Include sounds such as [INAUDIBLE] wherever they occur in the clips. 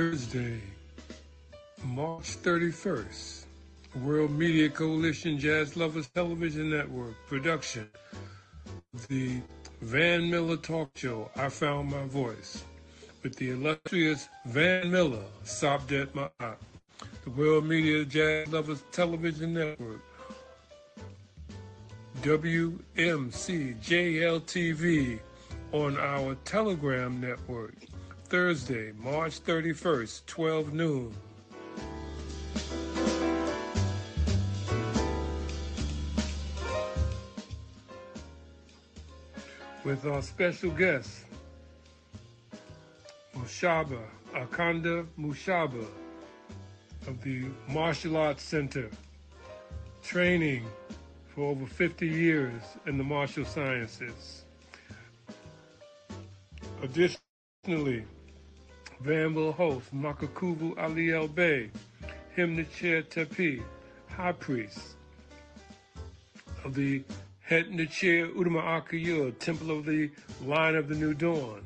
Thursday, March 31st, World Media Coalition Jazz Lovers Television Network production. The Van Miller Talk Show, I Found My Voice, with the illustrious Van Miller, Sabdet Ma'at. The World Media Jazz Lovers Television Network, WMCJLTV on our Telegram network, Thursday, March 31st, 12 noon. With our special guest, Mushaba, Akanda Mushaba of the Martial Arts Center, training for over 50 years in the martial sciences. Additionally, Van will host Makakuvu Ali El Bey, Himnachir Tepi, High Priest of the Het Nachir Udama Akayur, Temple of the Line of the New Dawn,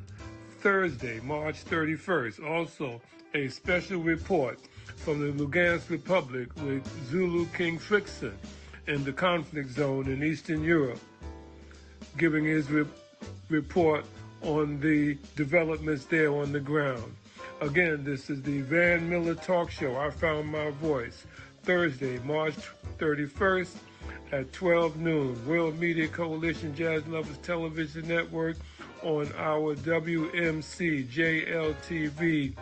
Thursday, March 31st. Also, a special report from the Lugansk Republic with Zulu King Frickson in the conflict zone in Eastern Europe, giving his re- report on the developments there on the ground. Again, this is the Van Miller Talk Show. I found my voice. Thursday, March 31st at 12 noon. World Media Coalition Jazz Lovers Television Network on our WMC JLTV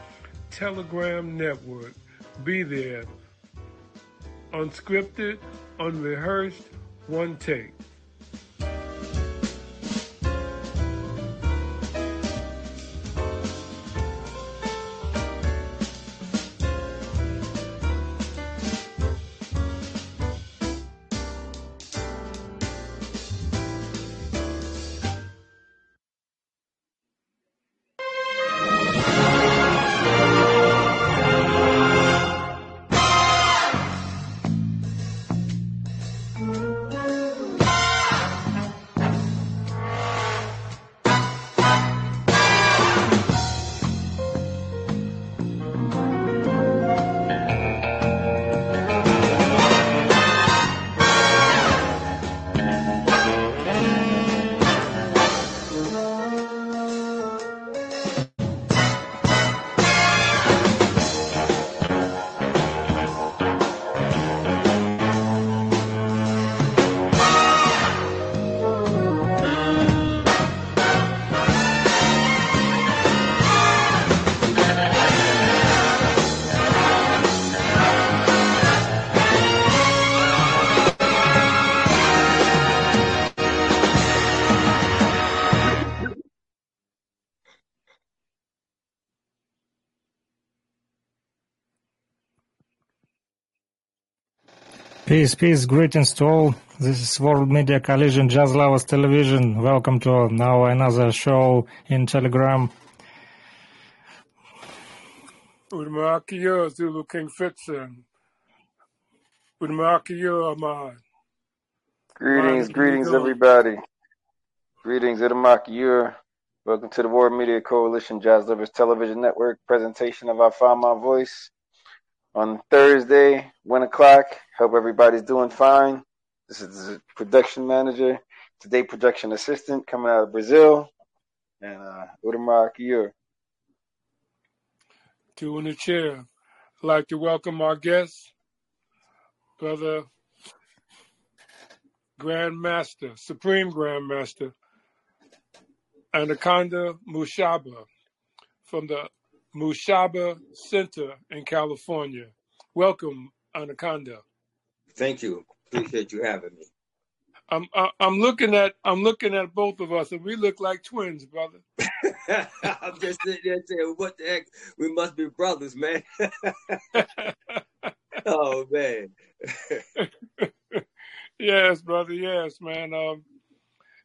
Telegram Network. Be there. Unscripted, unrehearsed, one take. Peace, peace, greetings to all. This is World Media Coalition Jazz Lovers Television. Welcome to now another show in Telegram. Udmakiyo Zulu King Fitzen. Udmakiyo Ahmad. Greetings, greetings, everybody. Greetings, Itamaki Welcome to the World Media Coalition Jazz Lovers Television Network presentation of I Found My Voice on Thursday, 1 o'clock. Hope everybody's doing fine. This is the production manager, today production assistant coming out of Brazil, and uh, Udamaki Ur. Two in the chair. I'd like to welcome our guest, Brother Grandmaster, Supreme Grandmaster, Anaconda Mushaba from the Mushaba Center in California. Welcome, Anaconda. Thank you. Appreciate you having me. I'm I- I'm looking at I'm looking at both of us, and we look like twins, brother. [LAUGHS] I'm just sitting there saying, what the heck? We must be brothers, man. [LAUGHS] oh, man. [LAUGHS] yes, brother. Yes, man. Um,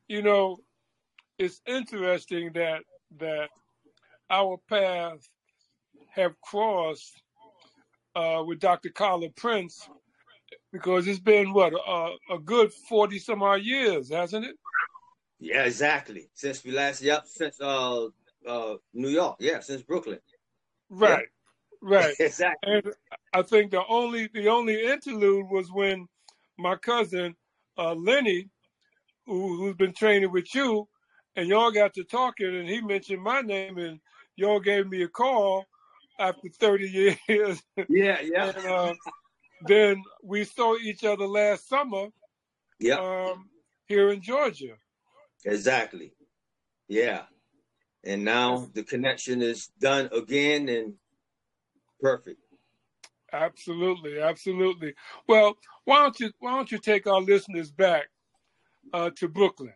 you know, it's interesting that that our paths have crossed uh, with Dr. Carla Prince because it's been what a, a good forty some odd years, hasn't it? yeah, exactly. Since we last, yep, since uh, uh, New York. Yeah, since Brooklyn. Right. Right. [LAUGHS] exactly. And I think the only the only interlude was when my cousin uh, Lenny, who, who's been training with you, and y'all got to talking, and he mentioned my name, and y'all gave me a call after 30 years. Yeah, yeah. and uh, then we saw each other last summer Yeah, um, here in Georgia. exactly. Yeah. And now the connection is done again and perfect. Absolutely, absolutely. Well, why don't you why don't you take our listeners back uh, to Brooklyn?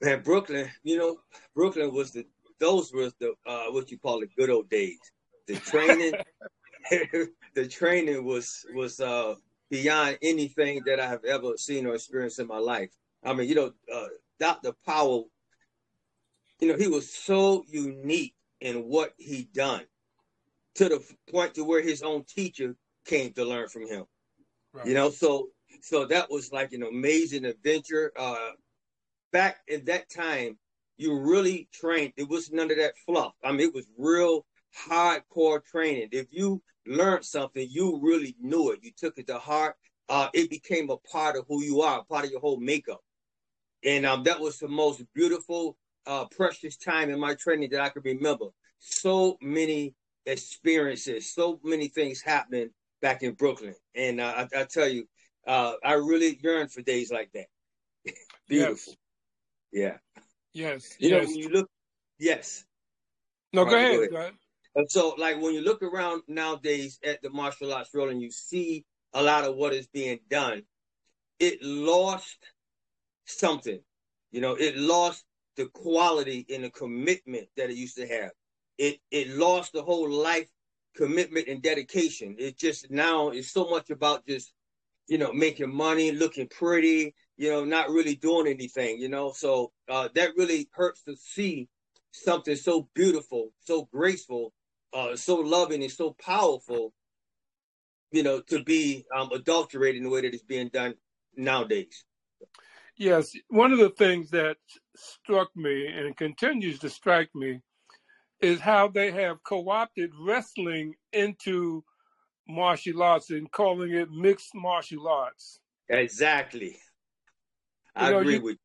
Man, Brooklyn, you know, Brooklyn was the those were the uh what you call the good old days. The training [LAUGHS] the training was was uh beyond anything that I have ever seen or experienced in my life. I mean, you know, uh Dr. Powell, you know, he was so unique in what he done to the point to where his own teacher came to learn from him. Right. You know, so so that was like an amazing adventure. Uh back in that time, you really trained. It was none of that fluff. I mean, it was real hardcore training. If you learned something, you really knew it. You took it to heart. Uh, it became a part of who you are, a part of your whole makeup. And um, that was the most beautiful, uh, precious time in my training that I could remember. So many experiences, so many things happening back in Brooklyn. And uh, I, I tell you, uh, I really yearn for days like that. [LAUGHS] Beautiful. Yeah. Yes. You know, yes. when you look, yes. no, go ahead. go ahead. go ahead. And so, like, when you look around nowadays at the martial arts world and you see a lot of what is being done, it lost something. You know, it lost the quality and the commitment that it used to have. It it lost the whole life commitment and dedication. It just now is so much about just, you know, making money, looking pretty, you know, not really doing anything, you know. So uh, that really hurts to see something so beautiful, so graceful, uh, so loving and so powerful, you know, to be um, adulterated in the way that it's being done nowadays. Yes, one of the things that struck me and continues to strike me is how they have co-opted wrestling into martial arts and calling it mixed martial arts. Exactly. I You know, agree you- with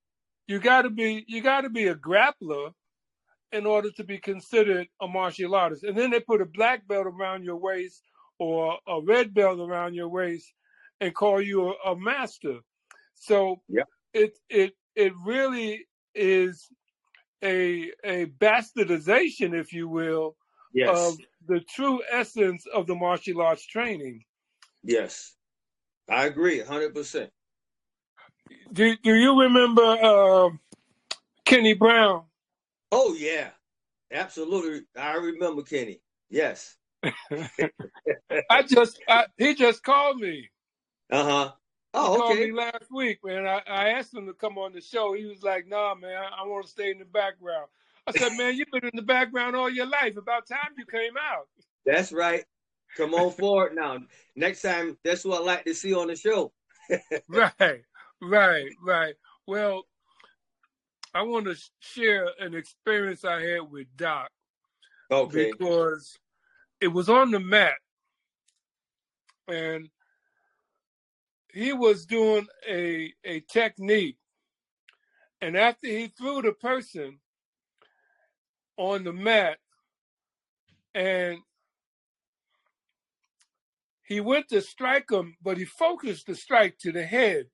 You You got to be you got to be a grappler in order to be considered a martial artist. And then they put a black belt around your waist or a red belt around your waist and call you a, a master. So Yep. it it it really is a a bastardization, if you will. Yes. of the true essence of the martial arts training. yes. I agree 100%. Do do you remember uh, Kenny Brown? Oh, yeah. Absolutely. I remember Kenny. Yes. [LAUGHS] I just I, he just called me. Uh huh. He Oh, called okay. me last week, man. I, I asked him to come on the show. He was like, "Nah, man, I, I want to stay in the background." I said, "Man, you've been in the background all your life. About time you came out." That's right. Come on forward now. Next time, that's what I like to see on the show. [LAUGHS] right, right, right. Well, I want to share an experience I had with Doc Okay. because it was on the mat, and he was doing a a technique, and after he threw the person on the mat, and he went to strike him, but he focused the strike to the head.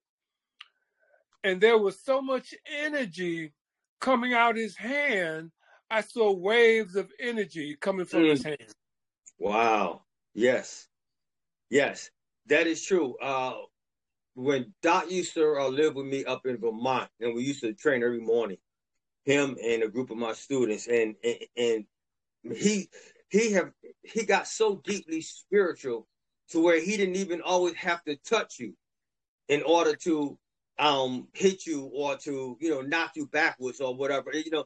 And there was so much energy coming out his hand. I saw waves of energy coming from his hand. Wow. Yes. Yes. That is true. Uh, when Doc used to uh, live with me up in Vermont, and we used to train every morning, him and a group of my students, and and, and he he have he got so deeply spiritual to where he didn't even always have to touch you in order to um hit you or to you know knock you backwards or whatever you know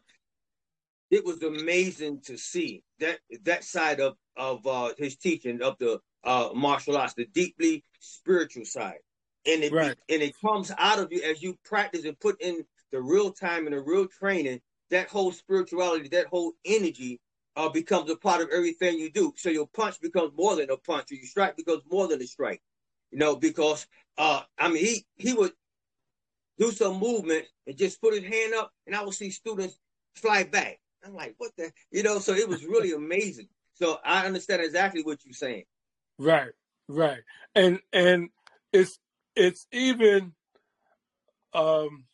it was amazing to see that that side of of uh his teaching of the uh martial arts the deeply spiritual side and it Right. and it comes out of you as you practice and put in the real time and the real training that whole spirituality that whole energy uh, becomes a part of everything you do. So your punch becomes more than a punch, or your strike becomes more than a strike. You know, because uh, I mean, he he would do some movement and just put his hand up, and I would see students fly back. I'm like, what the, you know? So it was really [LAUGHS] amazing. So I understand exactly what you're saying. Right, right, and and it's it's even um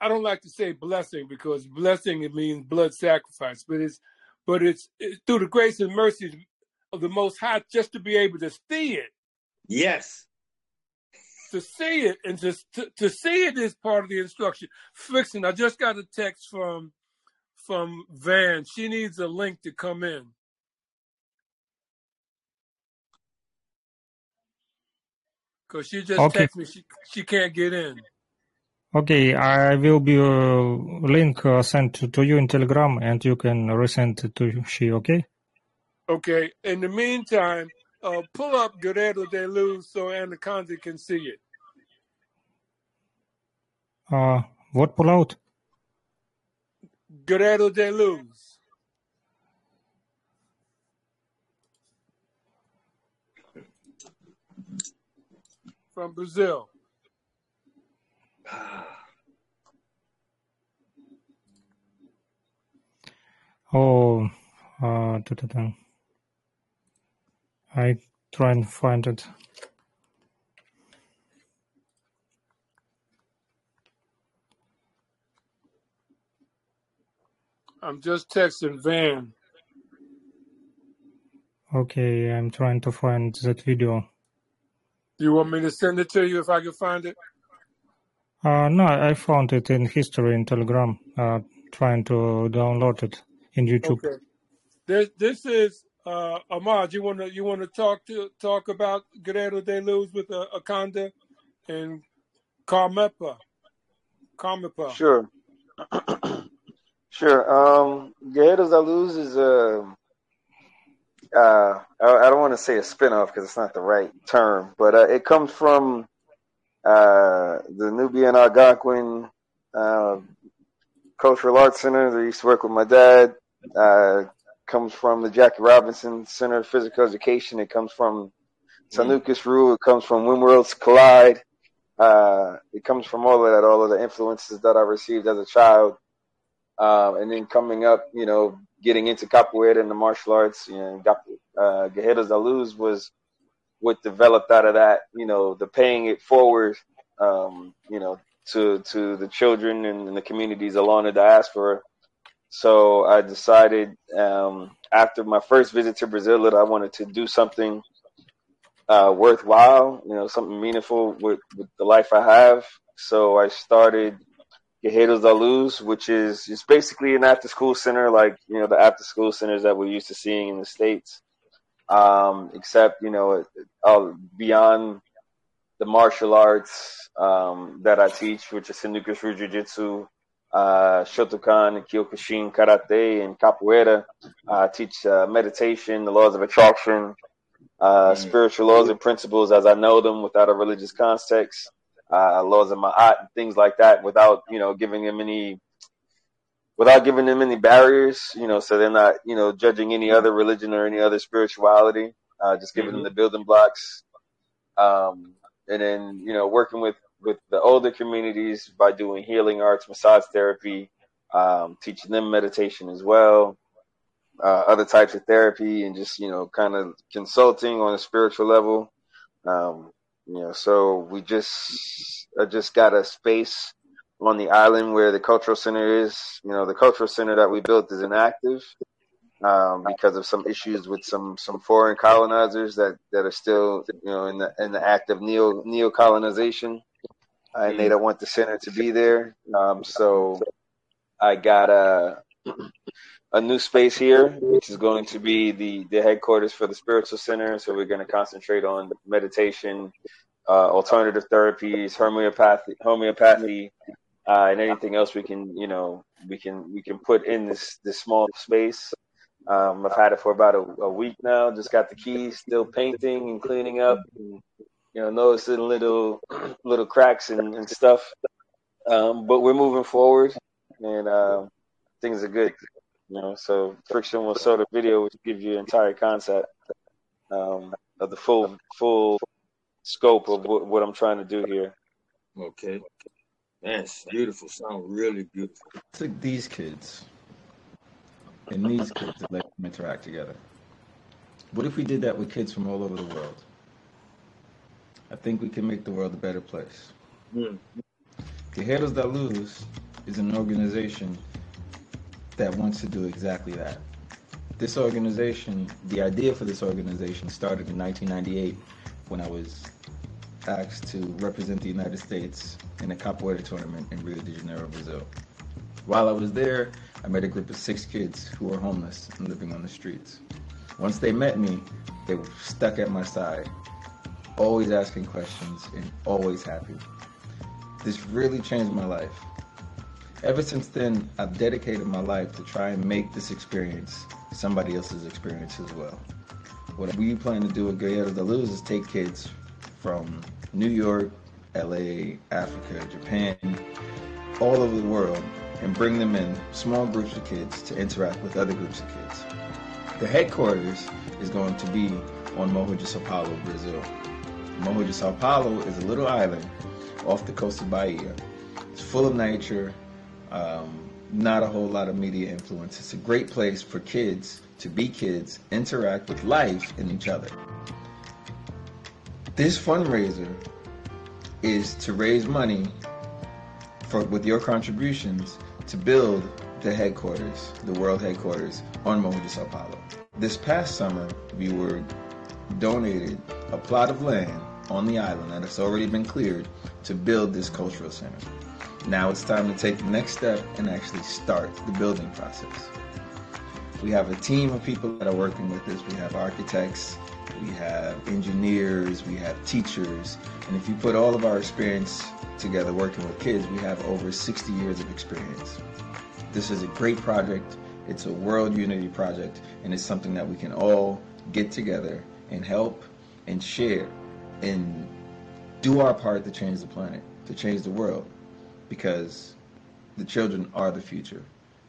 I don't like to say blessing because blessing it means blood sacrifice, but it's but it's, it's through the grace and mercy of the Most High just to be able to see it. Yes. To see it and just to, to see it is part of the instruction. Fixing. I just got a text from from Van. She needs a link to come in. Cause she just Okay. texted me she she can't get in. Okay, I will be uh, link uh, sent to, to you in Telegram, and you can resend it to she. Okay. Okay. In the meantime, uh, pull up Guerrero de Luz so Anaconda can see it. Uh, what pull out? Guerrero de Luz. From Brazil. [SIGHS] Oh, uh, da, da, da. I try and find it. I'm just texting Van. Okay, I'm trying to find that video. You want me to send it to you if I can find it? Uh, no, I found it in history in Telegram. Uh, trying to download it in YouTube. Okay. This this is uh Ahmad. You wanna you wanna talk to talk about Guerrero de Luz with uh, Akanda and Carmepa. Carmepa. Sure. [CLEARS THROAT] sure. Um, Guerreiros da Luz is a. Uh, I, I don't want to say a spinoff because it's not the right term, but uh, it comes from uh, the Nubian Algonquin uh, Cultural Arts Center that I used to work with my dad. Uh, comes from the Jackie Robinson Center of Physical Education. It comes from Sanuces Ryu. It comes from When Worlds Collide. Uh, it comes from all of that, all of the influences that I received as a child. Um, and then coming up, you know, getting into capoeira and the martial arts, you know, uh, Guerreiros da Luz was what developed out of that, you know, the paying it forward, um, you know, to, to the children and, and the communities along the diaspora. So I decided um, after my first visit to Brazil that I wanted to do something uh, worthwhile, you know, something meaningful with, with the life I have. So I started Guerreiros da Luz, which is it's basically an after school center, like you know the after school centers that we're used to seeing in the states. Um, except you know, uh, beyond the martial arts um, that I teach, which is Sanuces Ryu Jiu-Jitsu, uh, Shotokan, Kyokushin, Karate, and Capoeira. I teach uh, meditation, the laws of attraction, uh, Mhm. spiritual laws and principles as I know them without a religious context, uh, laws of ma'at, things like that without, you know, giving them any, without giving them any barriers, you know, so they're not, you know, judging any other religion or any other spirituality, uh, just giving them the building blocks. Um, and then, you know, working with, with the older communities by doing healing arts, massage therapy, um, teaching them meditation as well uh, other types of therapy and just you know kind of consulting on a spiritual level um, you know so we just I just got a space on the island where the cultural center is. You know the cultural center that we built is inactive um, because of some issues with some some foreign colonizers that that are still you know in the in the act of neo neo colonization and they don't want the center to be there. Um, so I got a a new space here, which is going to be the, the headquarters for the spiritual center. So we're going to concentrate on meditation, uh, alternative therapies, homeopathy, homeopathy, uh, and anything else we can, you know, we can we can put in this this small space. Um, I've had it for about a, a week now. Just got the keys, still painting and cleaning up, and, you know, noticing little [CLEARS THROAT] little cracks and, and stuff. Um, but we're moving forward, and uh, things are good. You know, so friction will show the video, which gives you entire concept um, of the full full scope of what, what I'm trying to do here. Okay. That's beautiful. Sound really beautiful. Took these kids and these kids to let them interact together. What if we did that with kids from all over the world? I think we can make the world a better place. Mm. Guerreiros da Luz is an organization that wants to do exactly that. This organization, the idea for this organization started in 1998 when I was asked to represent the United States in a capoeira tournament in Rio de Janeiro, Brazil. While I was there, I met a group of six kids who were homeless and living on the streets. Once they met me, they were stuck at my side, always asking questions and always happy. This really changed my life. Ever since then, I've dedicated my life to try and make this experience somebody else's experience as well. What we plan to do at Guerreiros da Luz is take kids from New York, LA, Africa, Japan, all over the world, and bring them in small groups of kids to interact with other groups of kids. The headquarters is going to be on Morro de Sao Paulo, Brazil. Morro de Sao Paulo is a little island off the coast of Bahia. It's full of nature, um, not a whole lot of media influence. It's a great place for kids to be kids, interact with life and each other. This fundraiser is to raise money for with your contributions to build the headquarters, the world headquarters on Morro de Sao Paulo. This past summer, we were donated a plot of land on the island that has already been cleared to build this cultural center. Now it's time to take the next step and actually start the building process. We have a team of people that are working with this. We have architects, we have engineers, we have teachers, and if you put all of our experience together working with kids, we have over 60 years of experience. This is a great project. It's a world unity project, and it's something that we can all get together and help and share and do our part to change the planet, to change the world, because the children are the future,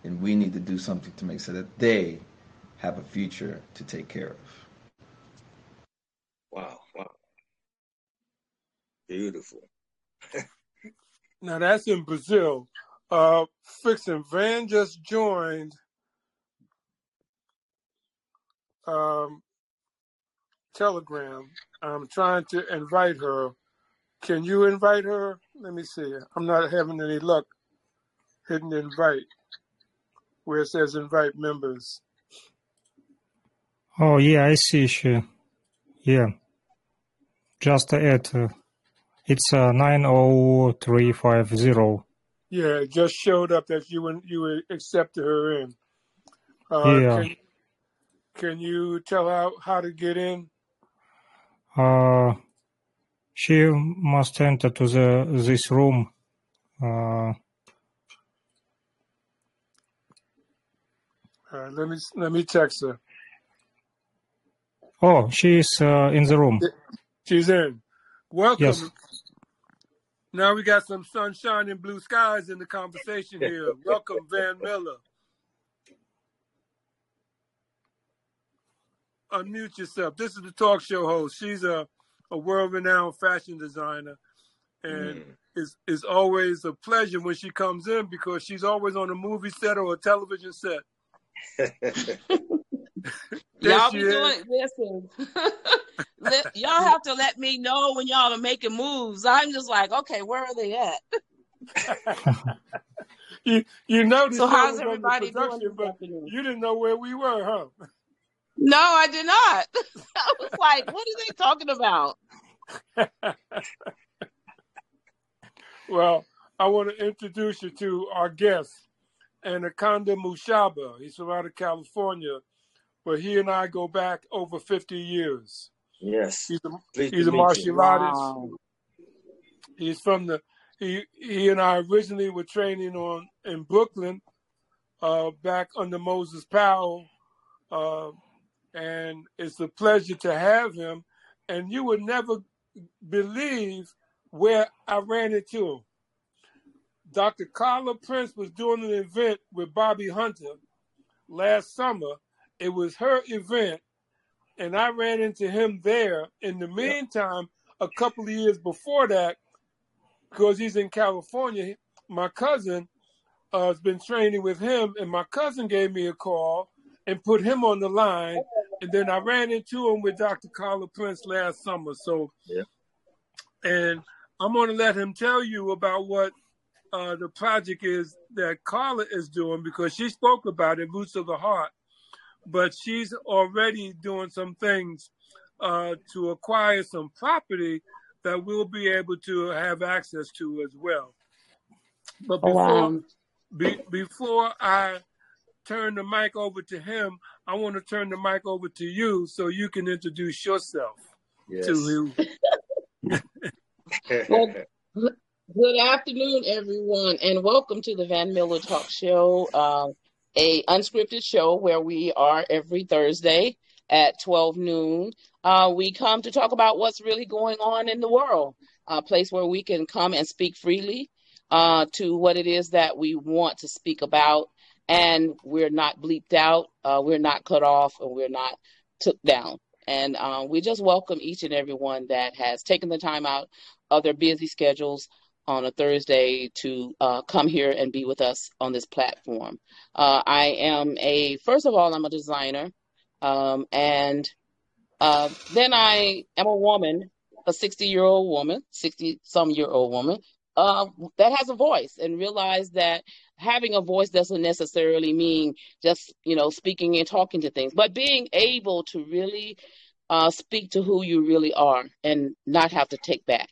and we need to do something to make sure that they have a future to take care of. Wow. Wow. Beautiful. [LAUGHS] Now that's in Brazil. Uh, Fixin' Van just joined. Um, Telegram. I'm trying to invite her. Can you invite her? Let me see. I'm not having any luck hitting invite where it says invite members. Oh yeah, I see she. Yeah. Just add. Uh, it's uh, nine oh three five zero. Yeah, it just showed up that you and you accepted her in. Uh, Yeah. Can, can you tell her how to get in? Uh, she must enter to the this room. Uh, let me let me text her. oh, she is uh, in the room. She's in. Welcome. Yes. Now we got some sunshine and blue skies in the conversation here. Welcome, Van Miller. Unmute yourself. This is the talk show host. She's a, a world renowned fashion designer. And Mm. it's, it's always a pleasure when she comes in because she's always on a movie set or a television set. [LAUGHS] [LAUGHS] Y'all be doing listen. [LAUGHS] let, y'all have to let me know when y'all are making moves. I'm just like, okay, where are they at? [LAUGHS] You you noticed So how's was on the everybody doing but you didn't know where we were, huh? No, I did not. I was like, what are they talking about? Well, I want to introduce you to our guest, Anaconda Mushaba. He's from out of California, but he and I go back over 50 years. yes. He's a, Pleased he's a martial you. artist. Wow. He's from the he he and I originally were training on in Brooklyn, uh, back under Moses Powell, uh, and it's a pleasure to have him. And you would never believe where I ran into him. Dr. Carla Prince was doing an event with Bobby Hunter last summer. It was her event, and I ran into him there. In the meantime, a couple of years before that, because he's in California, my cousin uh, has been training with him, and my cousin gave me a call and put him on the line. And then I ran into him with Dr. Carla Prince last summer. So, Yeah. and I'm going to let him tell you about what uh, the project is that Carla is doing because she spoke about it, Roots of the Heart. But she's already doing some things uh, to acquire some property that we'll be able to have access to as well. But Oh, before wow. be, before I turn the mic over to him, I want to turn the mic over to you so you can introduce yourself Yes. to who. [LAUGHS] Well, good afternoon, everyone, and welcome to the Van Miller Talk Show, uh, a unscripted show where we are every Thursday at 12 noon. Uh, we come to talk about what's really going on in the world, a place where we can come and speak freely uh, to what it is that we want to speak about, and we're not bleeped out, uh, we're not cut off, and we're not took down. And uh, we just welcome each and every one that has taken the time out of their busy schedules on a Thursday to uh, come here and be with us on this platform. Uh, I am a, first of all, I'm a designer. Um, and uh, then I am a woman, a 60 year old woman, 60 some year old woman that has a voice and realize that having a voice doesn't necessarily mean just, you know, speaking and talking to things, but being able to really uh, speak to who you really are and not have to take back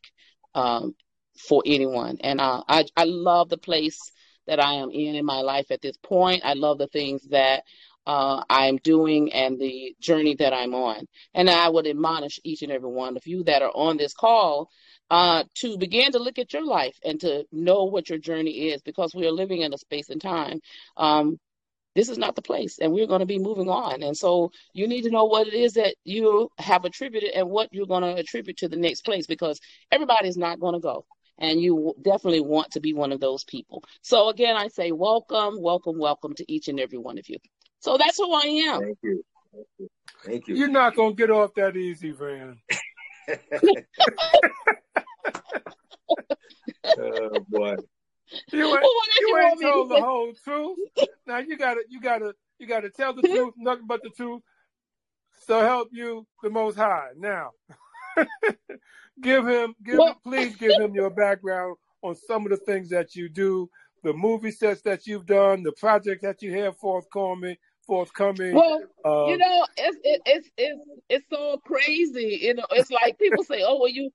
um, for anyone. And uh, I, I love the place that I am in in my life at this point. I love the things that uh, I'm doing and the journey that I'm on. And I would admonish each and every one of you that are on this call uh, to begin to look at your life and to know what your journey is because we are living in a space and time. Um, this is not the place, and we're going to be moving on. And so you need to know what it is that you have attributed and what you're going to attribute to the next place because everybody's not going to go. And you definitely want to be one of those people. So, again, I say welcome, welcome, welcome to each and every one of you. So that's who I am. Thank you. Thank you. Thank you. You're not going to get off that easy, Van. [LAUGHS] oh boy. You ain't, what did you you ain't told the whole truth. Now you gotta, you gotta, you gotta tell the truth, nothing but the truth. So help you the Most High. Now, [LAUGHS] give him, give Well- please give him your background on some of the things that you do, the movie sets that you've done, the project that you have forthcoming, forthcoming. Well, uh, you know, it's it, it's it's it's so crazy. You know, it's like people say, "Oh, well, you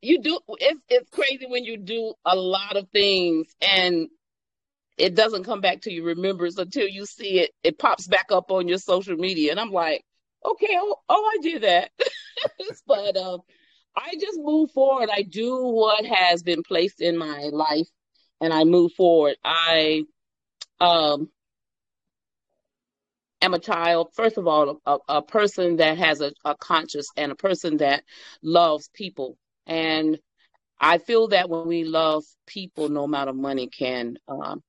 you do." It's it's crazy when you do a lot of things and it doesn't come back to your remembrance until you see it. It pops back up on your social media, and I'm like, "Okay, oh, oh I did that." [LAUGHS] but um, I just move forward. I do what has been placed in my life, and I move forward. I um am a child, first of all, a, a person that has a, a conscience and a person that loves people. And I feel that when we love people, no amount of money can um,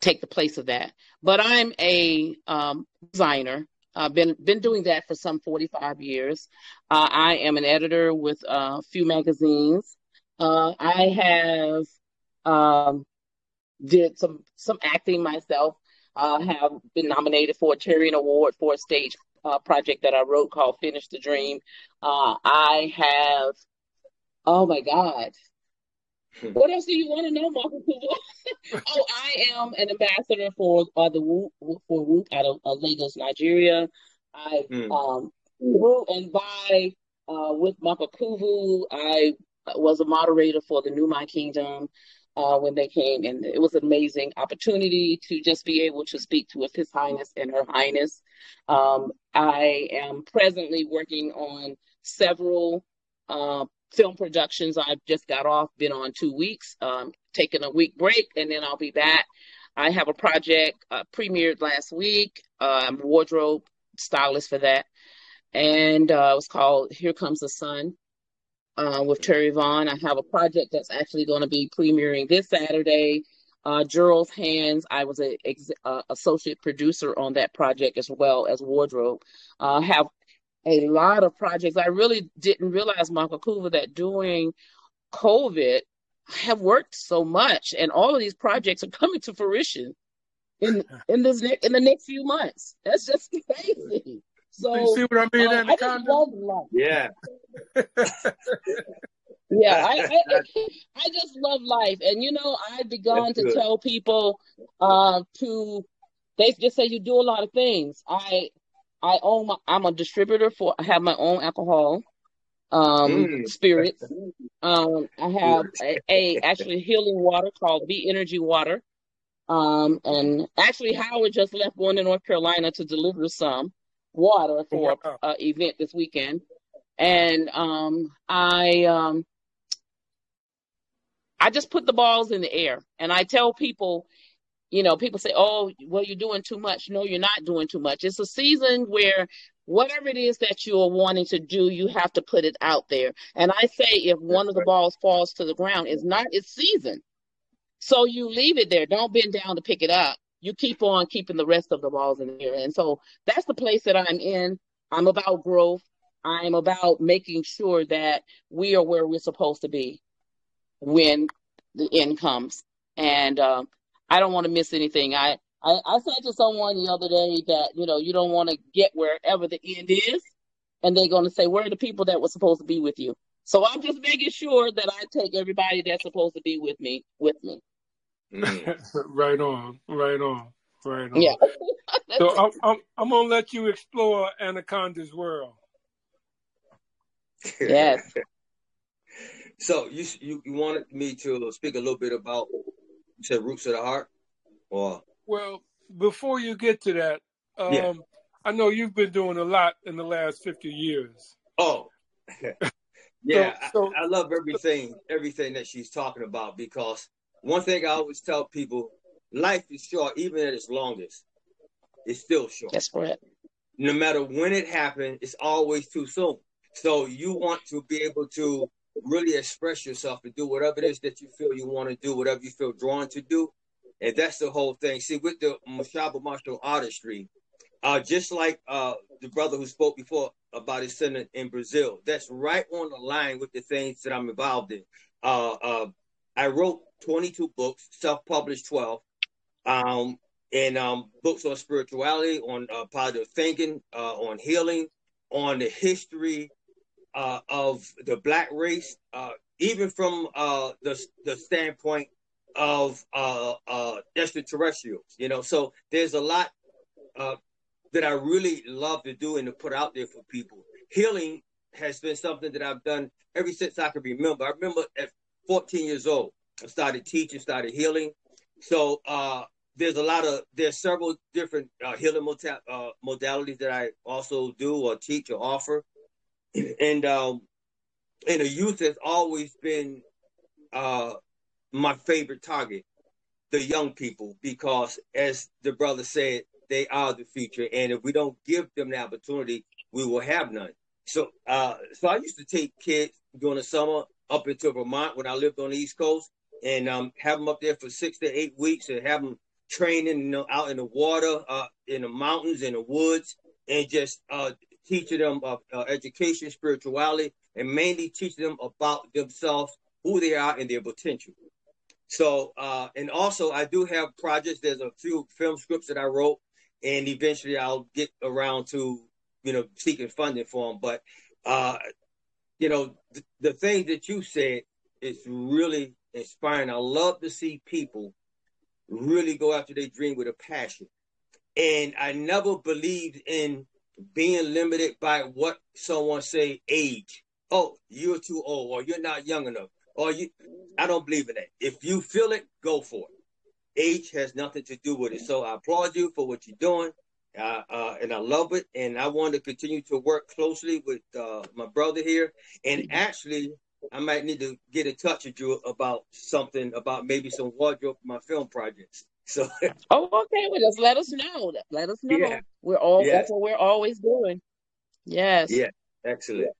take the place of that. But I'm a um, designer. I've been been doing that for some 45 years. Uh, I am an editor with a few magazines. Uh, I have um, did some some acting myself. Uh, have been nominated for a Tarian Award for a stage uh, project that I wrote called Finish the Dream. Uh, I have, oh my God. What else do you want to know, Marco Kubo? [LAUGHS] oh, I am an ambassador for uh, the for Whoop out of uh, Lagos, Nigeria. I Mm. um through and by uh, with Marco Kuvu. I was a moderator for the New My Kingdom uh, when they came, and it was an amazing opportunity to just be able to speak to His Highness and Her Highness. Um, I am presently working on several uh, film productions. I've just got off, been on two weeks, um, taking a week break, and then I'll be back. I have a project uh, premiered last week. Uh, I'm wardrobe stylist for that, and uh, it was called "Here Comes the Sun." Uh, with Terry Vaughn. I have a project that's actually going to be premiering this Saturday uh, Gerald's Hands. I was an ex- uh, associate producer on that project as well as wardrobe. Uh, have a lot of projects. I really didn't realize, Michael Coover, that during COVID, I have worked so much, and all of these projects are coming to fruition in [LAUGHS] in this ne- in the next few months. That's just [LAUGHS] crazy. So you see what I mean, uh, I just Anaconda? love life. Yeah. [LAUGHS] Yeah, I, I I just love life, and you know I've begun That's to good. tell people uh, to. They just say you do a lot of things. I I own my. I'm a distributor for. I have my own alcohol, um, Mm. spirits. Um, I have a, a actually healing water called Be Energy Water. Um, and actually Howard just left going to North Carolina to deliver some water for a event this weekend. And um, I um, I just put the balls in the air, and I tell people, you know, people say, "Oh, well, you're doing too much." No, you're not doing too much. It's a season where whatever it is that you are wanting to do, you have to put it out there. And I say, if one of the balls falls to the ground, it's not its season. So you leave it there. Don't bend down to pick it up. You keep on keeping the rest of the balls in there. And so that's the place that I'm in. I'm about growth. I'm about making sure that we are where we're supposed to be when the end comes. And um, I don't want to miss anything. I, I, I said to someone the other day that, you know, you don't want to get wherever the end is. And they're going to say, where are the people that were supposed to be with you? So I'm just making sure that I take everybody that's supposed to be with me with me. [LAUGHS] Right on, right on, right on. Yeah. [LAUGHS] So I'm, I'm, I'm gonna let you explore Anaconda's world. Yes. [LAUGHS] So you you you wanted me to speak a little bit about you said roots of the heart, or Well, before you get to that, um, Yeah. I know you've been doing a lot in the last 50 years. oh, [LAUGHS] yeah, So- I, I love everything everything that she's talking about because one thing I always tell people: life is short, even at its longest. It's still short. That's correct. no matter when it happened, it's always too soon. So you want to be able to really express yourself and do whatever it is that you feel you want to do, whatever you feel drawn to do. And that's the whole thing. See, with the Mashaba martial artistry, uh, just like uh, the brother who spoke before about his in- in Brazil, that's right on the line with the things that I'm involved in. Uh, uh, I wrote 22 books, self-published 12. Um, and um, books on spirituality, on uh, positive thinking, uh, on healing, on the history uh, of the black race, uh, even from uh, the the standpoint of uh, uh, extraterrestrials. You know, so there's a lot uh, that I really love to do and to put out there for people. Healing has been something that I've done ever since I can remember. I remember at 14 years old, I started teaching, started healing. So there's a lot of there's several different healing moda- modalities that I also do or teach or offer, and um, and the youth has always been uh, my favorite target, the young people, because as the brother said, they are the future, and if we don't give them the opportunity, we will have none. So, uh, so I used to take kids during the summer up into Vermont when I lived on the East Coast, and um, have them up there for six to eight weeks, and have them training, you know, out in the water, uh, in the mountains, in the woods, and just uh, teaching them uh, uh, education, spirituality, and mainly teaching them about themselves, who they are, and their potential. So, uh, and also I do have projects. There's a few film scripts that I wrote, and eventually I'll get around to, you know, seeking funding for them. But, uh, you know, th- the thing that you said is really inspiring. I love to see people really go after their dream with a passion. And I never believed in being limited by what someone say age. Oh, you're too old, or you're not young enough, or you. I don't believe in that. If you feel it, go for it. Age has nothing to do with it. So I applaud you for what you're doing, uh, uh, and I love it. And I want to continue to work closely with uh, my brother here. And actually, I might need to get in touch with you about something about maybe some wardrobe for my film projects. So [LAUGHS] Oh, okay. Well, just let us know. Let us know. Yeah. We're all Yeah. that's what we're always doing. Yes. yeah, excellent.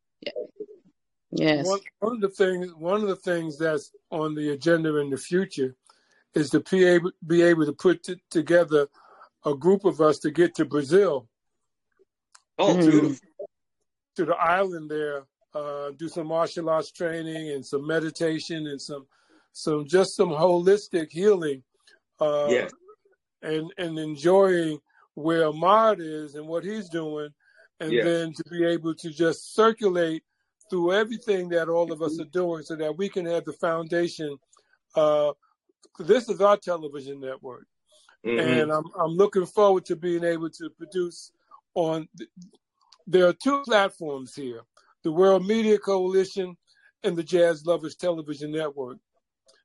Yes. One, one of the things, one of the things that's on the agenda in the future is to be able, be able to put t- together a group of us to get to Brazil. Oh, to, to the island there, uh, do some martial arts training and some meditation and some some just some holistic healing. Uh, Yeah. and and enjoying where Ahmad is and what he's doing, and Yeah. then to be able to just circulate through everything that all of us are doing, so that we can have the foundation. Uh, this is our television network, Mhm. and I'm I'm looking forward to being able to produce on. There are two platforms here: the World Media Coalition and the Jazz Lovers Television Network.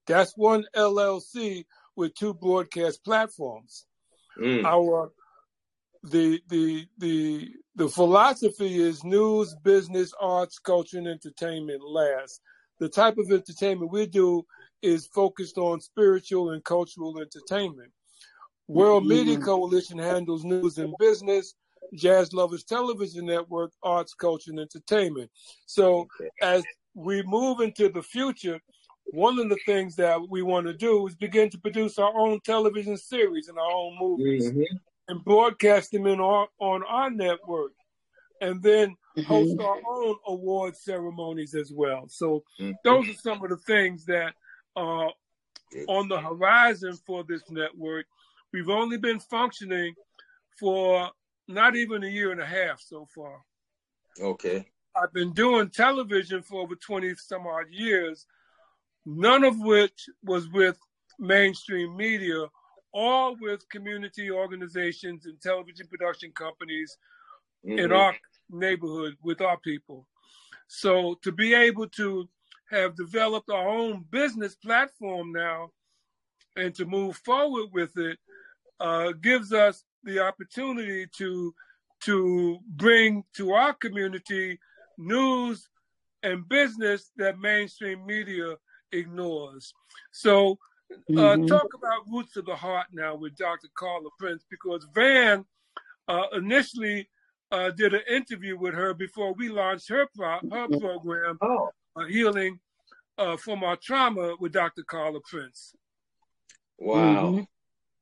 That's one LLC with two broadcast platforms. Mm. Our the the the the philosophy is news, business, arts, culture, and entertainment last. The type of entertainment we do is focused on spiritual and cultural entertainment. World Media Coalition handles news and business. Jazz Lovers Television Network, arts, culture, and entertainment. So as we move into the future, one of the things that we want to do is begin to produce our own television series and our own movies Mhm. and broadcast them in our, on our network and then host our own award ceremonies as well. So Mhm. those are some of the things that are on the horizon for this network. We've only been functioning for not even a year and a half so far. Okay. I've been doing television for over 20 some odd years, none of which was with mainstream media, all with community organizations and television production companies in Mhm. our neighborhood with our people. So to be able to have developed our own business platform now and to move forward with it uh, gives us the opportunity to to bring to our community news and business that mainstream media ignores. So uh, Mhm. talk about Roots of the Heart now with Dr. Carla Prince because Van uh, initially uh, did an interview with her before we launched her pro- her program, Oh. uh, Healing uh, from Our Trauma with Dr. Carla Prince. Wow. Mhm.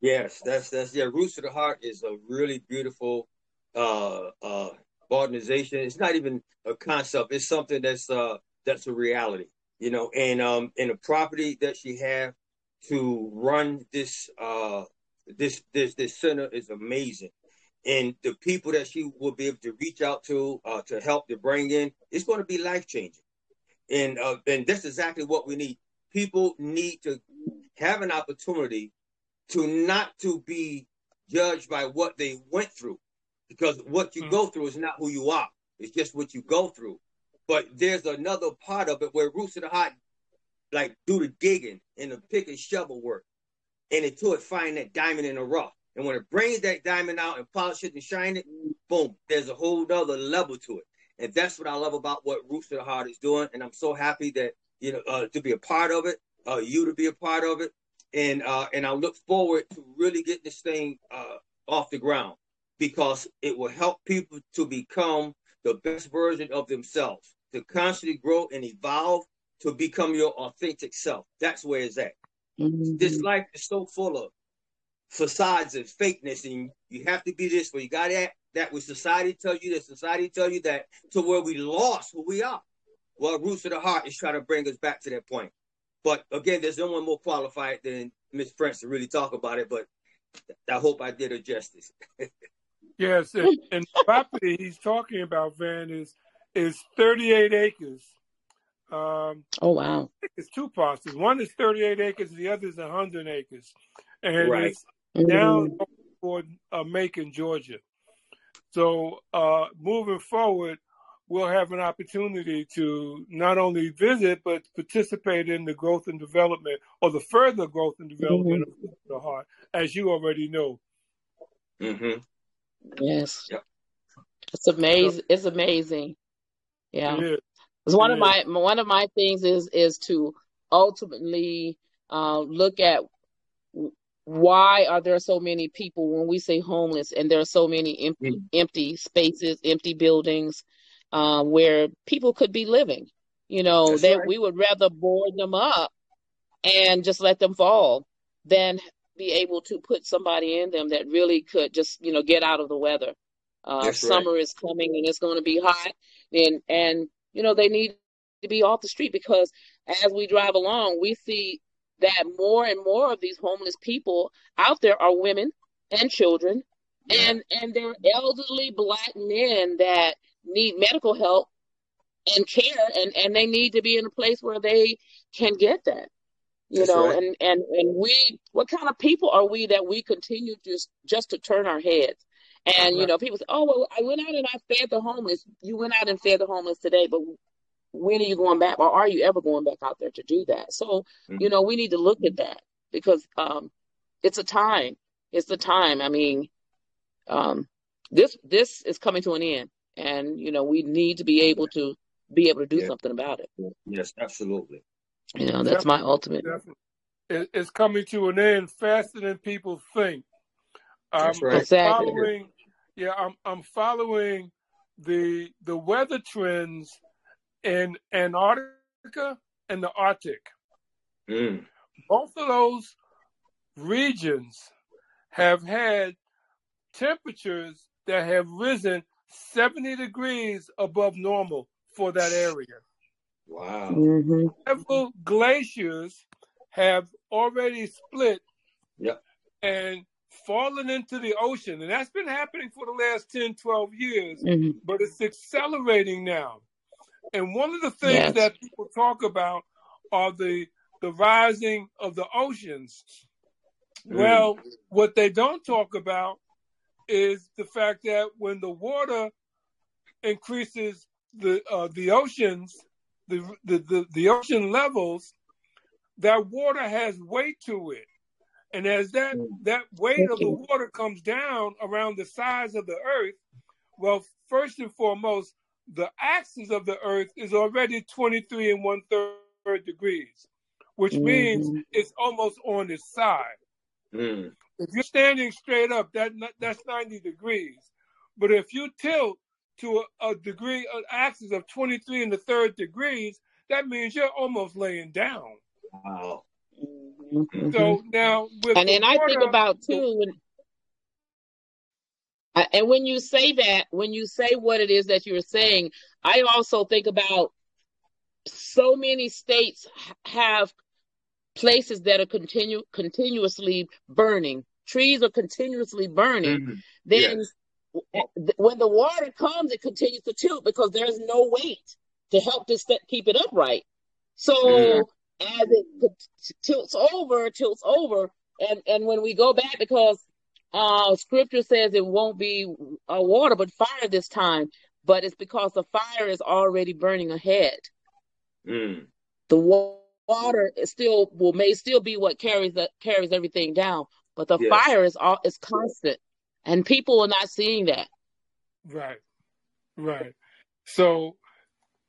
Yes, that's that's yeah. Roots of the Heart is a really beautiful uh uh organization. It's not even a concept. It's something that's uh that's a reality, you know. And um and the property that she have to run this uh this this this center is amazing. And the people that she will be able to reach out to uh to help to bring in, it's going to be life changing. And uh and that's exactly what we need. People need to have an opportunity to not to be judged by what they went through because what you Mm. go through is not who you are it's just what you go through but there's another part of it where roots of the heart like do the digging and the pick and shovel work. And until it find that diamond in the rough. And when it brings that diamond out and polish it and shine it boom there's a whole nother level to it. And that's what i love about what roots of the heart is doing. And i'm so happy that you know uh, to be a part of it uh, you to be a part of it. And uh, and I look forward to really getting this thing uh, off the ground because it will help people to become the best version of themselves, to constantly grow and evolve to become your authentic self. That's where it's at. This Mhm. life is so full of facades and fakeness, and you have to be this way. You got that that with society tell you that society tell you that to where we lost who we are. Well, roots of the heart is trying to bring us back to that point. But again, there's no one more qualified than Miss Prince to really talk about it. But I hope I did her justice. [LAUGHS] Yes, and, and the property he's talking about, Van, is is 38 acres. Um, Oh wow. it's two parcels. One is 38 acres, the other is 100 acres, and Right. it's down Mhm. toward uh, Macon, Georgia. So uh, moving forward, we'll have an opportunity to not only visit but participate in the growth and development, or the further growth and development of the heart, as you already know. hmm Yes. It's amazing. It's amazing. Yeah. Is. It's one of my one of my things is is to ultimately uh, look at why are there so many people when we say homeless and there are so many empty empty spaces, empty buildings uh, where people could be living. You know, That's that right. we would rather board them up and just let them fall than be able to put somebody in them that really could just you know get out of the weather. Uh, right. summer is coming and it's going to be hot, and and you know they need to be off the street because as we drive along, we see that more and more of these homeless people out there are women and children, and and they're elderly black men that need medical help and care, and and they need to be in a place where they can get that you That's know right. and and and we what kind of people are we that we continue just just to turn our heads and you Right. know people say oh well i went out and i fed the homeless you went out and fed the homeless today but when are you going back or are you ever going back out there to do that so you know we need to look at that because um it's a time it's the time i mean um this this is coming to an end and you know we need to be able to be able to do Yeah. something about it Yes, absolutely. You know that's my ultimate Definitely. It, it's coming to an end faster than people think. I'm, That's right. I'm Exactly. following. Yeah, I'm I'm following the the weather trends in Antarctica and the Arctic. Mm. Both of those regions have had temperatures that have risen 70 degrees above normal for that area. Wow. hmm several glaciers have already split Yep. and fallen into the ocean. And that's been happening for the last 10, 12 years, hmm but it's accelerating now. And one of the things Yes. that people talk about are the the rising of the oceans. Mm. Well, what they don't talk about is the fact that when the water increases the uh, the oceans, the, the the the ocean levels, that water has weight to it, and as that that weight of the water comes down around the size of the Earth, well, first and foremost, the axis of the Earth is already twenty three and one third degrees, which means Mhm. it's almost on its side. Mm. If you're standing straight up, that that's 90 degrees. But if you tilt to a, a degree, an axis of 23 and the third degrees, that means you're almost laying down. Wow. Mhm. So now with and the then I think about too, when, I- and when you say that, when you say what it is that you're saying, I also think about so many states have places that are continue continuously burning. Trees are continuously burning. Mhm. Then th- when the water comes, it continues to tilt because there's no weight to help to st- keep it upright. So Mhm. as it tilts over, tilts over, and and when we go back, because uh, Scripture says it won't be uh, water but fire this time, but it's because the fire is already burning ahead. Mm. The water is still will may still be what carries the, carries everything down, but the Yes. fire is all is constant, and people are not seeing that. Right, right. So,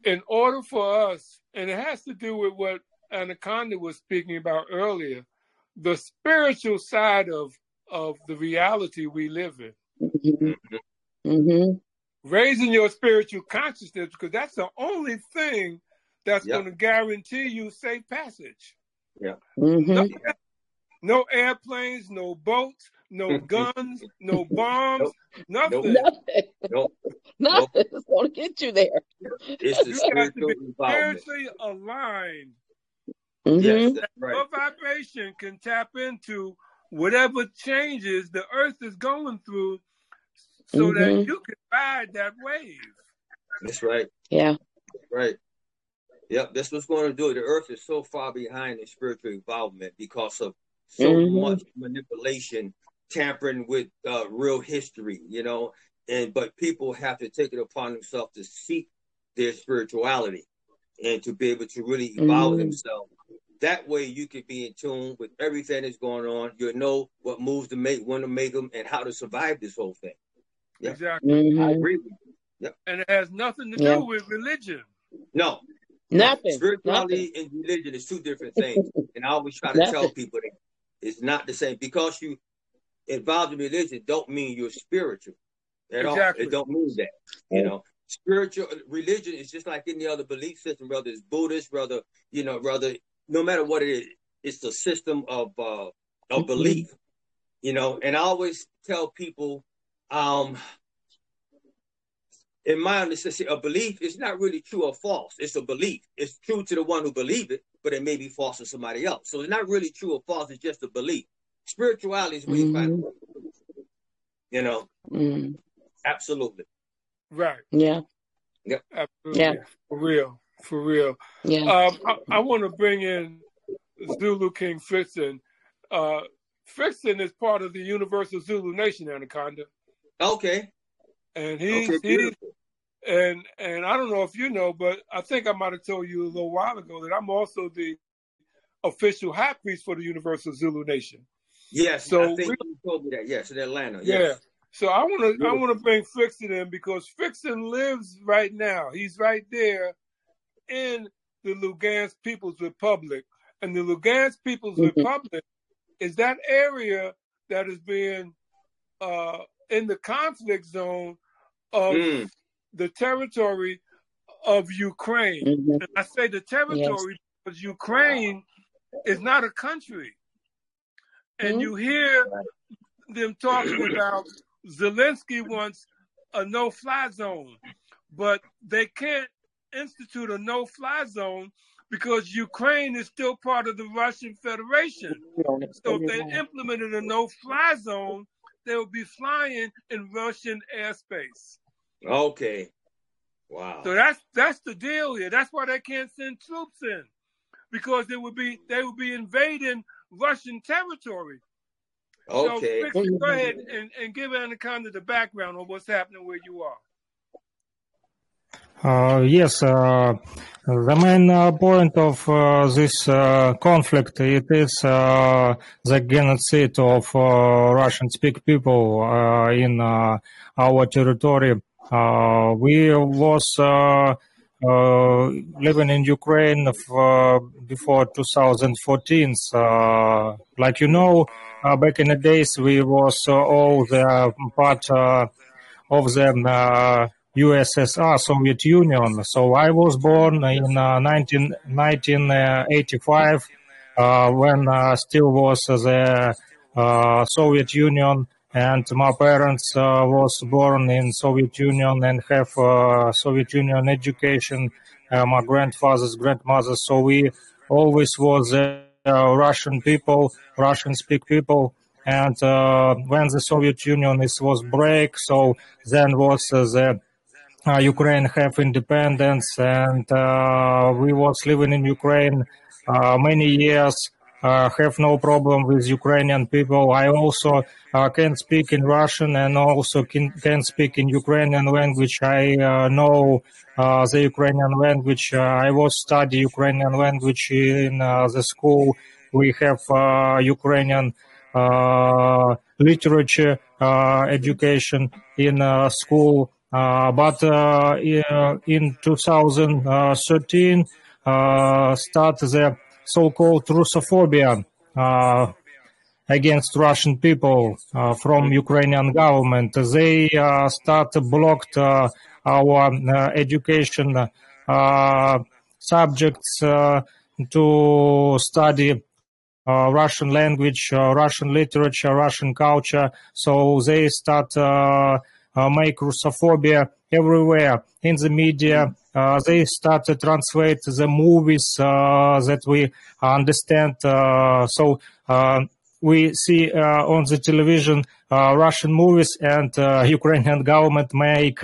in order for us, and it has to do with what Anaconda was speaking about earlier, the spiritual side of of the reality we live in. hmm hmm raising your spiritual consciousness because that's the only thing that's Yep. going to guarantee you safe passage. hmm No, no airplanes, no boats, no [LAUGHS] guns, no bombs, nothing. Nothing. Nope. [LAUGHS] Nothing is going to get you there. It's the You have to spiritual be involvement. spiritually aligned. hmm Yes, that's right. Your vibration can tap into whatever changes the earth is going through so that Mhm. you can ride that wave. That's right. Yeah. Right. Yep, that's what's going to do it. The earth is so far behind in spiritual involvement because of so Mhm. much manipulation, tampering with uh, real history, you know. And but people have to take it upon themselves to seek their spirituality and to be able to really evolve Mhm. themselves. That way, you could be in tune with everything that's going on. You'll know what moves to make, when to make them, and how to survive this whole thing. Yeah. Exactly. hmm I agree with you. And it has nothing to Yeah. do with religion. No, Nothing. Spirituality and religion is two different [LAUGHS] things. and I always try to tell people that it's not the same. Because you involved in religion don't mean you're spiritual at Exactly. all. It don't mean that. You know, spiritual religion is just like any other belief system, whether it's Buddhist, whether you know, whether no matter what it is, it's the system of uh a mm-hmm. belief, you know. And I always tell people, um, in my understanding, a belief is not really true or false. It's a belief. It's true to the one who believe it, but it may be false to somebody else. So it's not really true or false. It's just a belief. Spirituality is where mm-hmm. you find, you know, mm-hmm. absolutely. Right. Yeah. Yeah. Absolutely. Yeah. For real. For real. Yeah. Um, I, I want to bring in Zulu King Fritzen. Uh, Fritzen is part of the Universal Zulu Nation, Anaconda. Okay. And he's, okay, he's and and I don't know if you know, but I think I might have told you a little while ago that I'm also the official high priest for the Universal Zulu Nation. Yes, so I think we, you told me that. Yes, in Atlanta. Yes. Yeah. So I want to I want to bring Fritzen in because Fritzen lives right now. He's right there in the Lugansk People's Republic, and the Lugansk People's mm-hmm. Republic is that area that is being uh, in the conflict zone of mm. the territory of Ukraine. Mm-hmm. And I say the territory yes. because Ukraine is not a country. And mm-hmm. you hear them talking about Zelensky wants a no fly zone, but they can't institute a no fly zone because Ukraine is still part of the Russian Federation. So if they implemented a no fly zone, they will be flying in Russian airspace. Okay. Wow. So that's that's the deal here. That's why they can't send troops in. Because they would be they would be invading Russian territory. Okay. So go ahead and, and give Anaconda the background on what's happening where you are. Uh, yes, uh, the main uh, point of uh, this uh, conflict it is uh, the genocide of Russian-speak people in our territory. we was living in Ukraine before 2014. like you know, back in the days we was all the part of the USSR, Soviet Union. So I was born in uh, 19, 1985 uh, when uh, still was the uh, Soviet Union and my parents uh, was born in Soviet Union and have uh, Soviet Union education. my grandfathers, grandmother, So we always was Russian people, Russian speak people. And when the Soviet Union is, was break, so then was the uh, Ukraine have independence, and uh, we was living in Ukraine uh, many years. Uh, have no problem with Ukrainian people. I also uh, can speak in Russian and also can, can speak in Ukrainian language. I uh, know the Ukrainian language. I was study Ukrainian language in the school. We have Ukrainian literature education in school. Uh, but uh, in 2013, uh, start the so-called Russophobia against Russian people uh, from Ukrainian government. They uh, start blocked uh, our education subjects to study Russian language, Russian literature, Russian culture. So they start uh, make Russophobia everywhere in the media. Uh, they start to translate the movies uh, that we understand. Uh, so uh, we see uh, on the television Russian movies and Ukrainian government make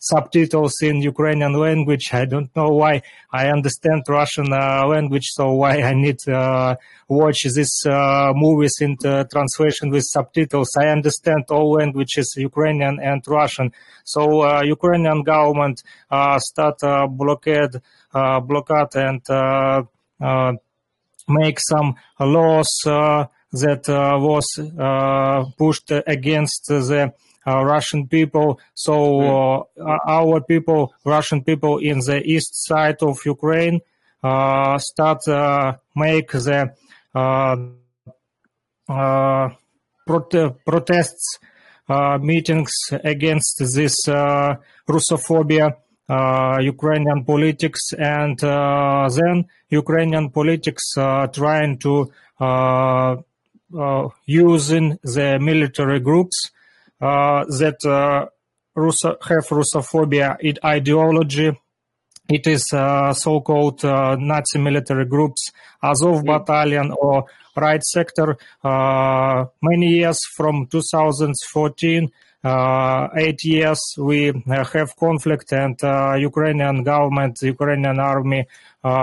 subtitles in Ukrainian language. I don't know why I understand Russian uh, language, so why I need to uh, watch these uh, movies in translation with subtitles. I understand all languages, Ukrainian and Russian. So uh, Ukrainian government uh, start blockade, blockade and make some laws that was pushed against the uh, Russian people. So hmm. uh, our people, Russian people in the east side of Ukraine, uh, start make the prote- protests meetings against this Russophobia. Uh, Ukrainian politics, and uh, then Ukrainian politics uh, trying to using the military groups Uh, that uh, Russo- have Russophobia ideology. It is uh, so-called Nazi military groups, Azov mm. Battalion or Right Sector. many years from 2014 uh, eight years we uh, have conflict and uh, Ukrainian government, Ukrainian army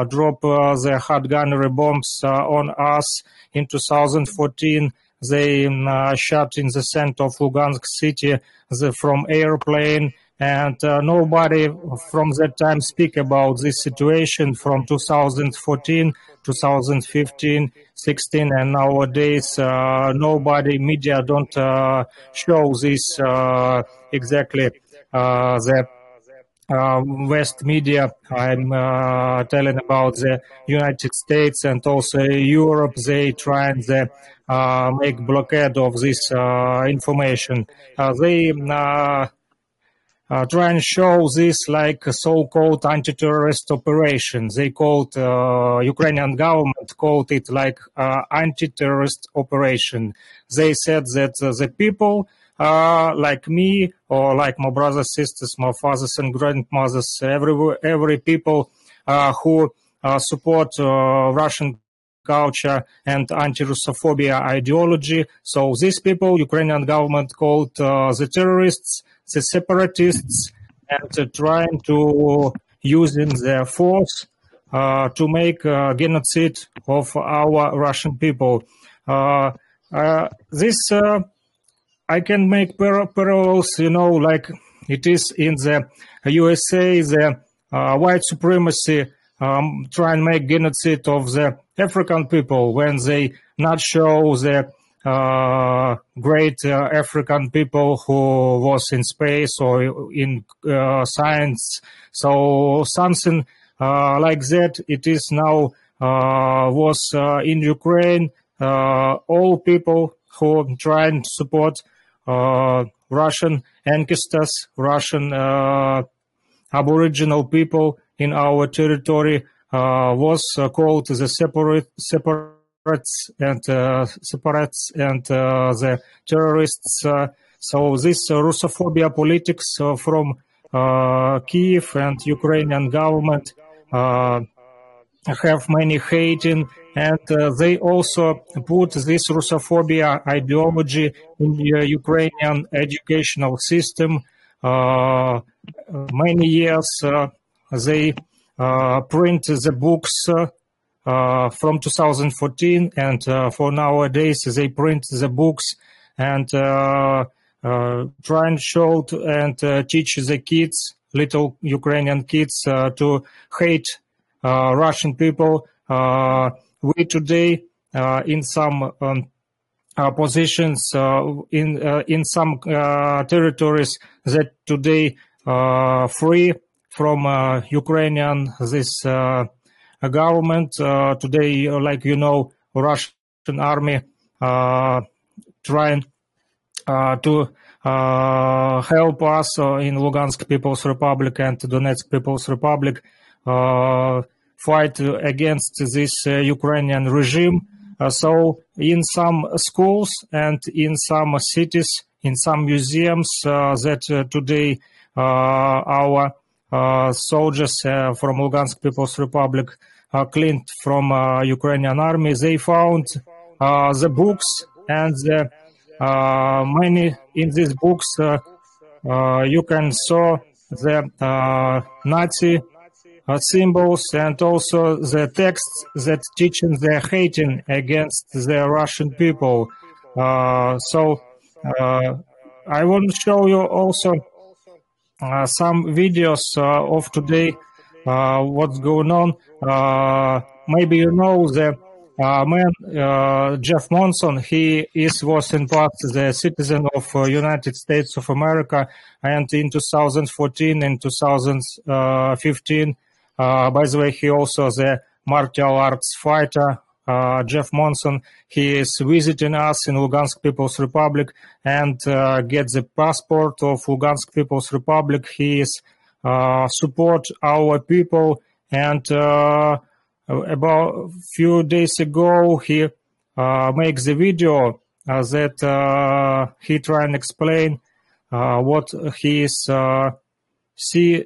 drop the hard gunnery bombs on us in 2014 they uh, shot in the center of Lugansk city the, from airplane and uh, nobody from that time speak about this situation from 2014 2015 16 and nowadays uh, nobody media don't uh, show this uh, exactly uh, the West media. I'm uh, telling about the United States and also Europe. They try and they, make blockade of this information. they uh, try and show this like so-called anti-terrorist operation. They called uh, Ukrainian government called it like uh, anti-terrorist operation. They said that uh, the people uh, like me or like my brothers, sisters, my fathers and grandmothers, every every people uh, who support Russian culture and anti-Russophobia ideology. So these people, Ukrainian government called the terrorists the separatists and uh, trying to using their force uh, to make a genocide of our Russian people. Uh, uh this uh, I can make parallels, you know, like it is in the USA, the uh, white supremacy um, try and make genocide of the African people when they not show the uh, great uh, African people who was in space or in uh, science. So something like that. It is now was in Ukraine. all people who try and support Uh, Russian ancestors, Russian uh, Aboriginal people in our territory uh, was called the separate separate and uh, separates and uh, the terrorists. Uh, so this Russophobia politics from Kiev and Ukrainian government have many hating and uh, they also put this Russophobia ideology in the Ukrainian educational system. Uh, many years uh, they print the books uh, from 2014, and uh, for nowadays they print the books and uh, try and show to, and teach the kids, little Ukrainian kids, to hate Russian people. We today in some um, uh, positions uh, in uh, in some territories that today free from Ukrainian this government. Uh, today, uh, like you know, Russian army uh, trying to help us in Lugansk People's Republic and Donetsk People's Republic fight against this uh, Ukrainian regime. Uh, so in some schools and in some cities, in some museums uh, that today our uh, soldiers uh, from Lugansk People's Republic uh, cleaned from Ukrainian army. They found the books and the many in these books you can saw the Nazi uh, symbols and also the texts that teaching the hating against the Russian people. Uh, so uh, I want to show you also uh, some videos uh, of today, uh, what's going on. maybe you know the man Jeff Monson. He is was in part the citizen of United States of America, and in 2014 and 2015. By the way, he also the martial arts fighter uh, Jeff Monson. He is visiting us in Lugansk People's Republic and uh, get the passport of Lugansk People's Republic. He is uh, support our people and uh, about few days ago he make the video that he try and explain what he is see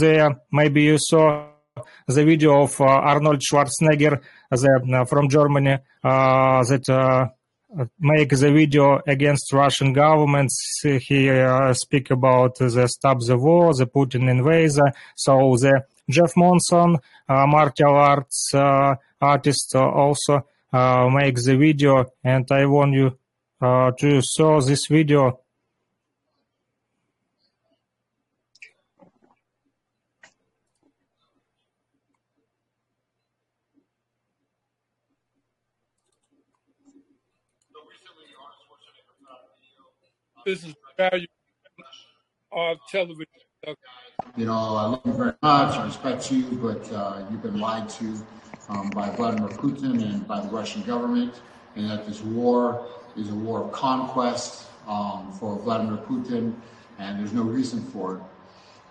there. Maybe you saw the video of Arnold Schwarzenegger the, from Germany that make the video against Russian government. He uh, speak about the stop the war, the Putin invasion. So the Jeff Monson, uh, martial arts uh, artist, also make the video, and I want you to saw this video. This is value of television. You know, I love you very much. I respect you, but uh, you've been lied to um, by Vladimir Putin and by the Russian government, and that this war is a war of conquest um, for Vladimir Putin, and there's no reason for it.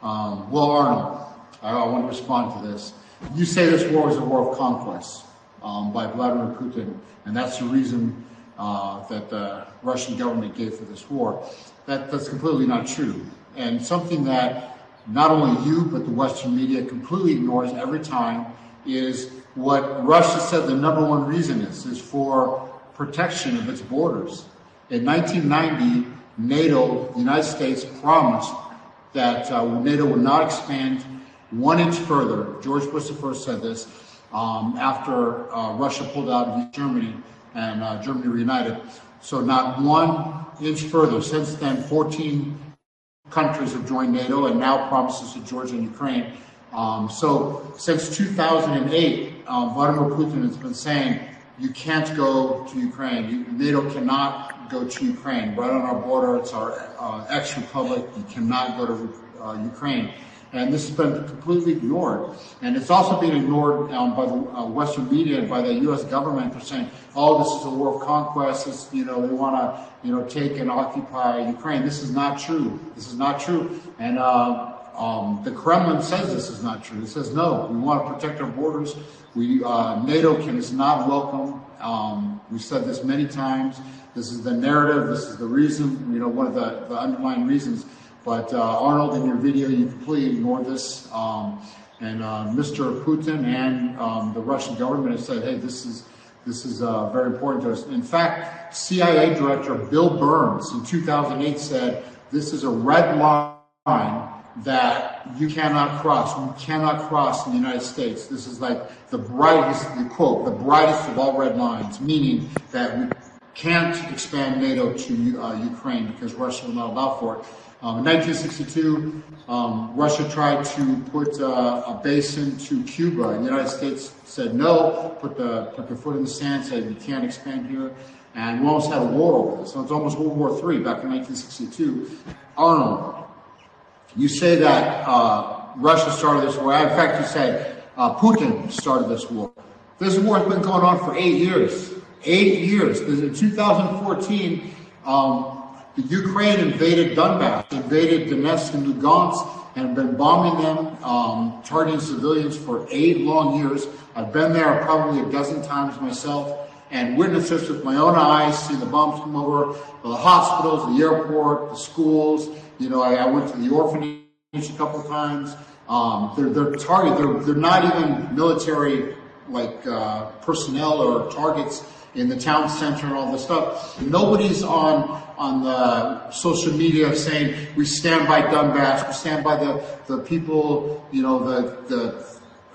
Um, well, Arnold, I, I, want to respond to this. You say this war is a war of conquest um, by Vladimir Putin, and that's the reason that the Russian government gave for this war. That, that's completely not true. And something that not only you, but the Western media completely ignores every time is what Russia said the number one reason is, is for protection of its borders. In 1990, NATO, the United States, promised that uh, NATO would not expand one inch further. George Bush first said this um, after uh, Russia pulled out of Germany and uh, Germany reunited. So not one inch further. Since then, 14 countries have joined NATO and now promises to Georgia and Ukraine. Um, so since 2008, um, Vladimir Putin has been saying you can't go to Ukraine. You, NATO cannot go to Ukraine. Right on our border, it's our uh, ex-republic. You cannot go to uh, Ukraine and this has been completely ignored. And it's also being ignored um, by the uh, Western media and by the U.S. government for saying, "Oh, this is a war of conquest. This, you know, they want to, you know, take and occupy Ukraine." This is not true. This is not true. And uh, um, the Kremlin says this is not true. It says, "No, we want to protect our borders. We uh, NATO can is not welcome." Um, we've said this many times. This is the narrative. This is the reason. You know, one of the, the underlying reasons but uh, Arnold, in your video, you completely ignored this. Um, and uh, Mr. Putin and um, the Russian government have said, hey, this is this is uh, very important to us. In fact, CIA Director Bill Burns in 2008 said, this is a red line that you cannot cross. We cannot cross in the United States. This is like the brightest, the quote, the brightest of all red lines, meaning that we can't expand NATO to uh, Ukraine because Russia will not allow for it. Um, in 1962, um, Russia tried to put uh, a base into Cuba, and the United States said no, put the put their foot in the sand, said you can't expand here, and we almost had a war over this. So it's almost World War III back in 1962. Arnold, you say that uh, Russia started this war. In fact, you said uh, Putin started this war. This war has been going on for eight years. Eight years. In 2014. Um, the Ukraine invaded Donbass, invaded Donetsk and Lugansk, and been bombing them, um, targeting civilians for eight long years. I've been there probably a dozen times myself and witnessed this with my own eyes, see the bombs come over the hospitals, the airport, the schools. You know, I, I went to the orphanage a couple times. Um, they're, they're target, they're, they're not even military like uh, personnel or targets in the town center and all this stuff. Nobody's on on the social media saying we stand by Donbass, we stand by the, the people, you know, the the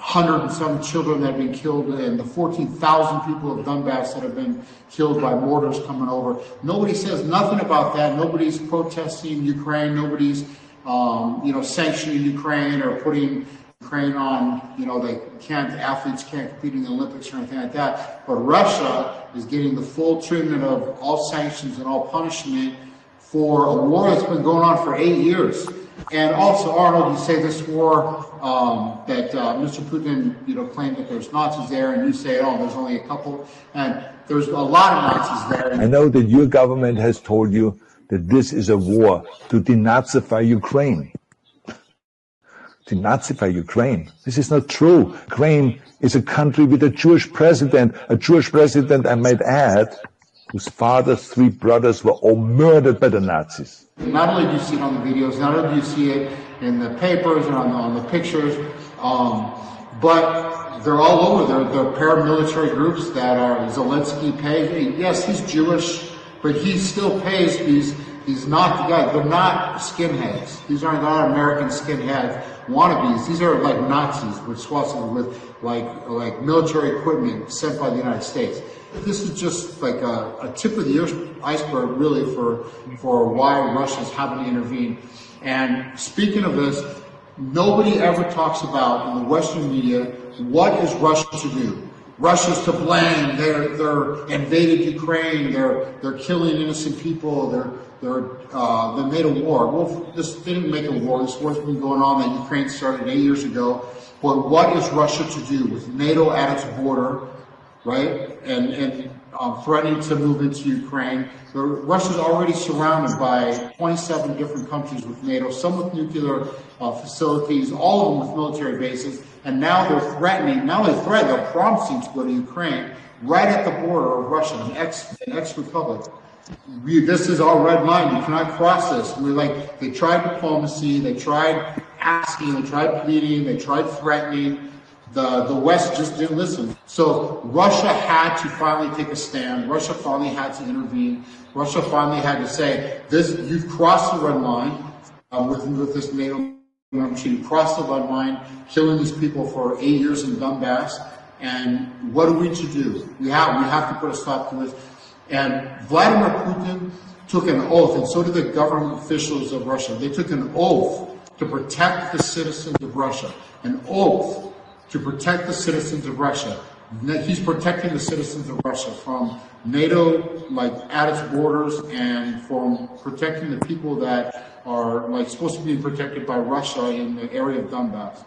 hundred and some children that have been killed and the 14,000 people of Donbass that have been killed by mortars coming over. Nobody says nothing about that. Nobody's protesting Ukraine. Nobody's, um, you know, sanctioning Ukraine or putting Ukraine on, you know, they can't, athletes can't compete in the Olympics or anything like that. But Russia is getting the full treatment of all sanctions and all punishment for a war that's been going on for eight years. And also, Arnold, you say this war um, that uh, Mr. Putin, you know, claimed that there's Nazis there, and you say, oh, there's only a couple, and there's a lot of Nazis there. I know that your government has told you that this is a war to denazify Ukraine denazify Ukraine. This is not true. Ukraine is a country with a Jewish president, a Jewish president, I might add, whose father's three brothers were all murdered by the Nazis. Not only do you see it on the videos, not only do you see it in the papers and on the, on the pictures, um, but they're all over. They're, they're paramilitary groups that are Zelensky pays. Yes, he's Jewish, but he still pays these these not the guy. They're not skinheads. These are not American skinheads wannabes. These are like Nazis with swastikas with like like military equipment sent by the United States. This is just like a, a tip of the iceberg, really, for for why Russia's having to intervene. And speaking of this, nobody ever talks about in the Western media what is Russia to do. Russia's to blame. They're they're invaded Ukraine. They're they're killing innocent people. They're they're uh, they made a war. Well, this didn't make a war. This war's been going on that Ukraine started eight years ago. But what is Russia to do with NATO at its border, right? And and um, threatening to move into Ukraine. Russia's already surrounded by 27 different countries with NATO, some with nuclear uh, facilities, all of them with military bases. And now they're threatening, not only threatening, they're promising to go to Ukraine right at the border of Russia, an ex, an ex-republic. This is our red line. You cannot cross this. We're like, they tried diplomacy, they tried asking, they tried pleading, they tried threatening. The, the West just didn't listen. So Russia had to finally take a stand. Russia finally had to intervene. Russia finally had to say, this, you've crossed the red line uh, with, with this NATO membership. You crossed the red line, killing these people for eight years in Donbass. And what are we to do? We have, we have to put a stop to this. And Vladimir Putin took an oath, and so did the government officials of Russia. They took an oath to protect the citizens of Russia, an oath to protect the citizens of Russia. He's protecting the citizens of Russia from NATO, like at its borders, and from protecting the people that are like supposed to be protected by Russia in the area of Donbass.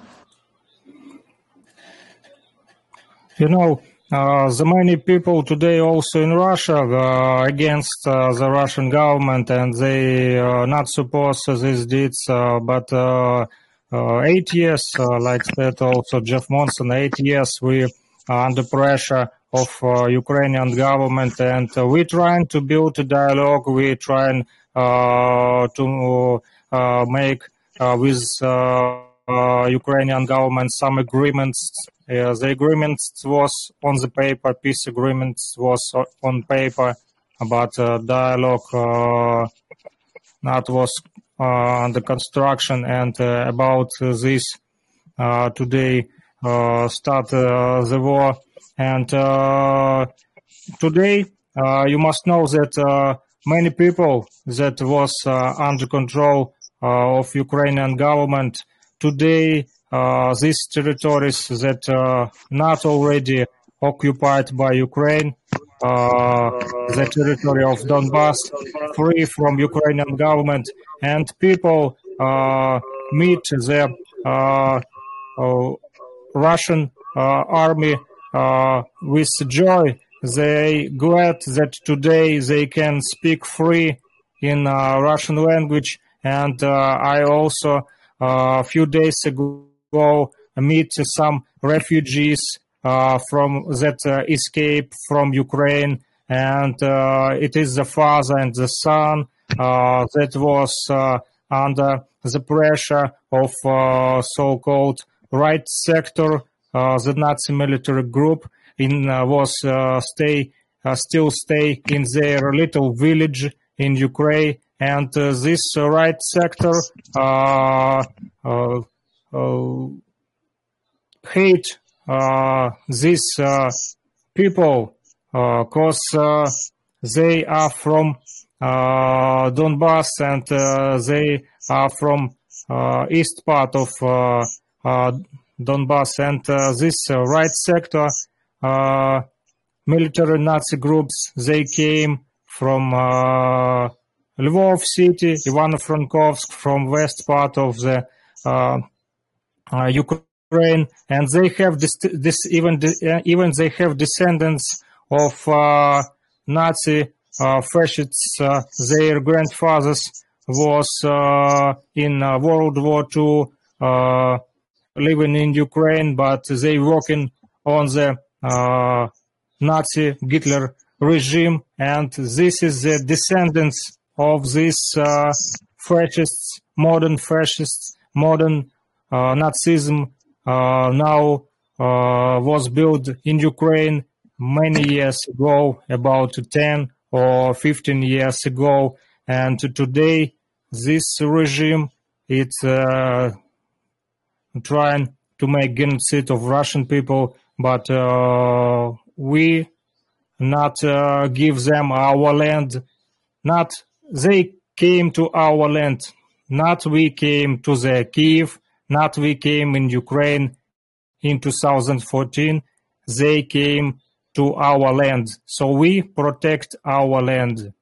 You know, the many people today also in Russia uh, against uh, the Russian government and they uh, not support these deeds, uh, but uh, eight years, like that also Jeff Monson, eight years we are under pressure of Ukrainian government and we're trying to build a dialogue, We're trying to make with Uh, Ukrainian government some agreements uh, the agreement was on the paper, peace agreement was uh, on paper, but uh, dialogue uh, that was uh, under construction. And about this, today start the war. And today, you must know that many people that was under control of Ukrainian government today uh, these territories that are not already occupied by Ukraine, uh, the territory of Donbass, free from Ukrainian government, and people uh, meet the uh, uh, Russian army with joy. They glad that today they can speak free in Russian language, and I also a few days ago go meet some refugees uh, from that uh, escape from Ukraine, and uh, it is the father and the son uh, that was uh, under the pressure of uh, so-called right sector, the Nazi military group, in was stay still stay in their little village in Ukraine, and uh, this uh, right sector uh, uh, hate uh, these uh, people because they are from Donbass and they are from east part of Donbass. And this right sector military Nazi groups they came from uh, Lvov city, Ivano-Frankovsk, from west part of the uh, uh, Ukraine, and they have this, this even uh, even they have descendants of Nazi fascists. their grandfathers was in World War II living in Ukraine, but they working on the uh, Nazi Hitler regime, and this is the descendants of this uh, modern fascists, modern uh, Nazism uh, now uh, was built in Ukraine many years ago, about 10 or 15 years ago, and today this regime it's uh, trying to make genocide of Russian people, but uh, we not uh, give them our land. Not they came to our land. Not we came to the Kiev. Not we came in Ukraine in 2014. They came to our land. So we protect our land.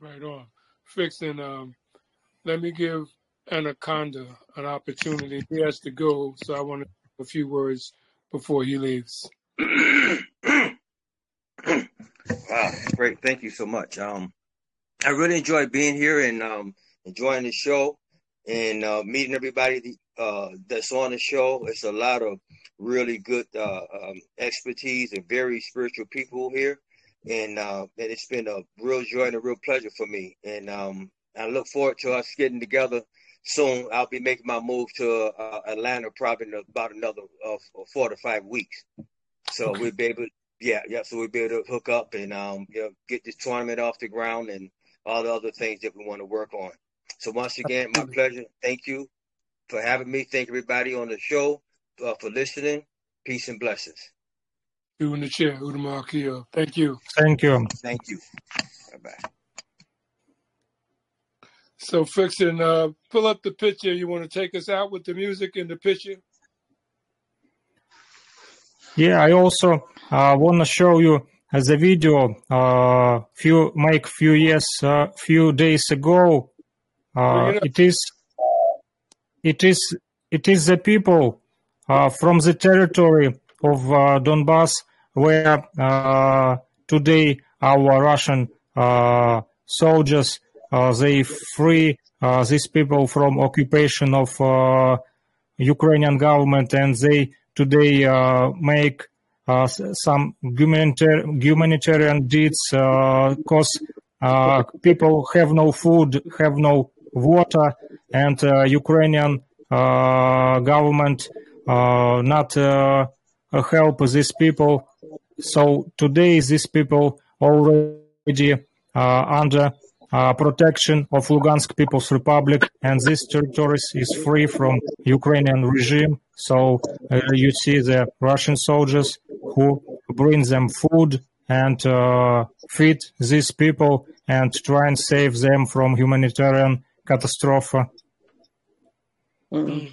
Right on. Fixing. Um, let me give Anaconda an opportunity. He has to go, so I want to a few words before he leaves. [COUGHS] wow, great! Thank you so much. Um, I really enjoy being here and um, enjoying the show and uh, meeting everybody uh, that's on the show. It's a lot of really good uh, um, expertise and very spiritual people here, and uh, and it's been a real joy and a real pleasure for me. And um, I look forward to us getting together soon. I'll be making my move to uh, Atlanta probably in about another uh, four to five weeks. So okay. we'll be able, yeah, yeah. So we'll be able to hook up and um, you know, get this tournament off the ground and all the other things that we want to work on. So once again, my pleasure. Thank you for having me. Thank everybody on the show uh, for listening. Peace and blessings. You in the chair, Udama Thank you. Thank you. Thank you. Bye bye. So, Fixin, uh, pull up the picture. You want to take us out with the music and the picture? Yeah, I also uh, want to show you the video. Uh, few make few years, uh, few days ago. Uh, it is, it is, it is the people uh, from the territory of uh, Donbass where uh, today our Russian uh, soldiers uh, they free uh, these people from occupation of uh, Ukrainian government, and they today make Uh, some humanitarian, humanitarian deeds uh, because uh, people have no food, have no water, and Ukrainian government not help these people. So today, these people already uh, under uh, protection of Lugansk People's Republic, and this territory is free from Ukrainian regime. So uh, you see the Russian soldiers who bring them food and uh, feed these people and try and save them from humanitarian catastrophe. Mm.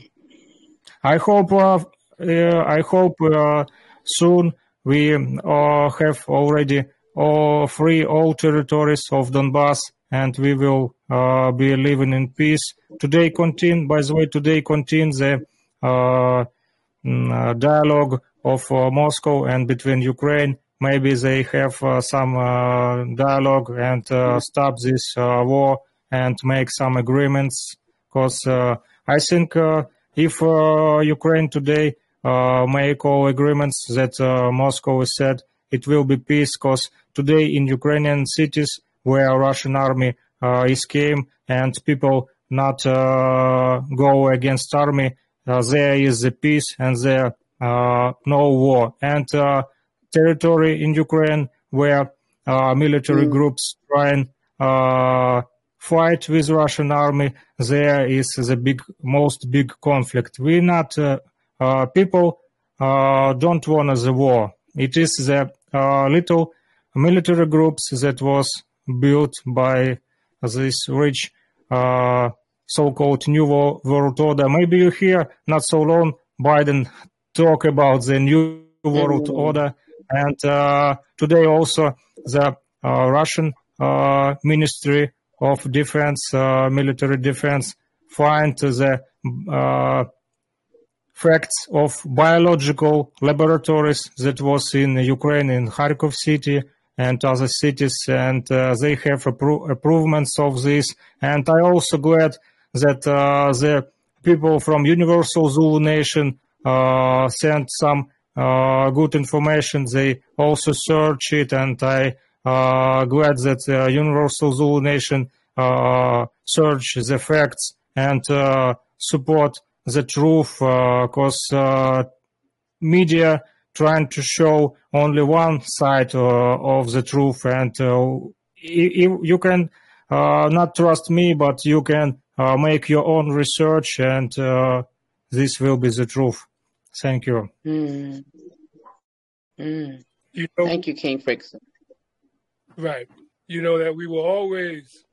I hope uh, uh, I hope uh, soon we have already all free all territories of Donbass and we will uh, be living in peace. Today contain, by the way, today contains the uh, mm, uh, dialogue of uh, Moscow and between Ukraine. Maybe they have uh, some uh, dialogue and stop this war and make some agreements. Because I think if Ukraine today make all agreements that Moscow said, it will be peace. Because today in Ukrainian cities where Russian army uh, came and people not uh, go against army. Uh, there is the peace and there no war. And uh, territory in Ukraine where uh, military mm. groups try and fight with Russian army, there is the big, most big conflict. We not people don't want the war. It is the little military groups that was built by this rich uh, so-called New World Order. Maybe you hear not so long Biden talk about the New World mm-hmm. Order, and uh, today also the uh, Russian uh, Ministry of Defense, uh, military defense, find the uh, facts of biological laboratories that was in Ukraine in Kharkov city and other cities, and uh, they have appro- improvements of this. And I also glad that uh, the people from Universal Zulu Nation send some uh, good information. They also search it, and I uh, glad that uh, Universal Zulu Nation uh, search the facts and uh, support the truth, because uh, media trying to show only one side of the truth, and you can not trust me, but you can make your own research, and this will be the truth. Thank you. Mm. Mm. You know, Thank you, King Frickson. right. You know that we will always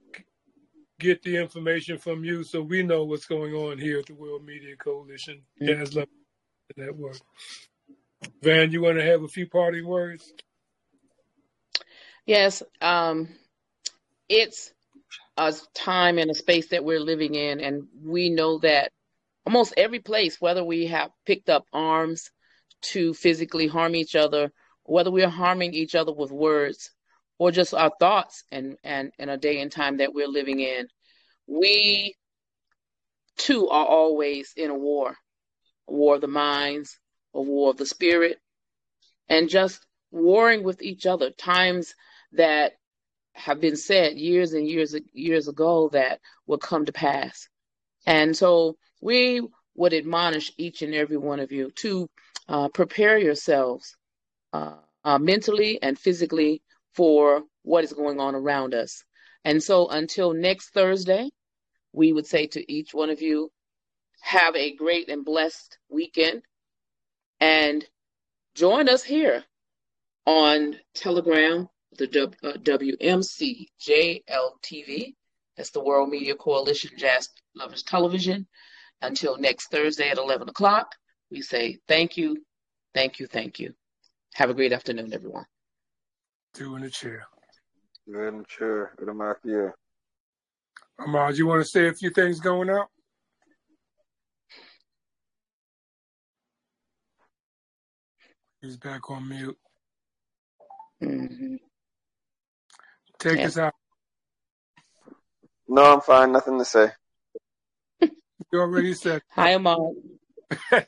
get the information from you so we know what's going on here at the World Media Coalition, Mm. Love Network. Van, you want to have a few parting words? Yes, um, it's a time and a space that we're living in, and we know that almost every place, whether we have picked up arms to physically harm each other, whether we are harming each other with words, or just our thoughts and and in a day and time that we're living in, we too are always in a war, a war of the minds, a war of the spirit, and just warring with each other. Times that have been said years and years years ago that will come to pass. And so we would admonish each and every one of you to uh, prepare yourselves uh, uh, mentally and physically for what is going on around us. And so until next Thursday, we would say to each one of you, have a great and blessed weekend and join us here on Telegram, the w, uh. That's the World Media Coalition Jazz Lovers Television. Until next Thursday at 11 o'clock, we say thank you, thank you, thank you. Have a great afternoon, everyone. Two in the chair. Good and sure. Good mark you. Ahmad, you want to say a few things going out? He's back on mute. hmm Take Yeah. us out. No, I'm fine. Nothing to say. You already said. [LAUGHS] Hi, Ahmad. Hey,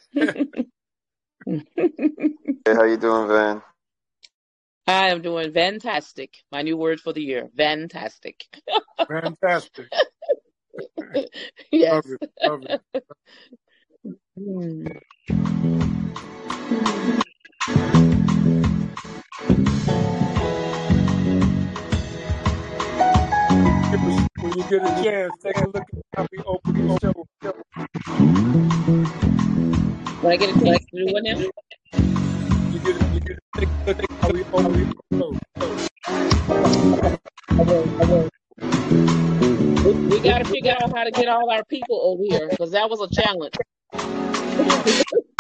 how you doing, Van? I am doing fantastic. My new word for the year, fantastic. Fantastic. [LAUGHS] yes. Love it. Love it. Mm. When you get a chance, take a look at how we open the show. When I get a chance to do what now? You get, you get take a look at how we open the show. I will, I will. We, we got to figure out how to get all our people over here because that was a challenge. [LAUGHS]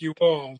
you all.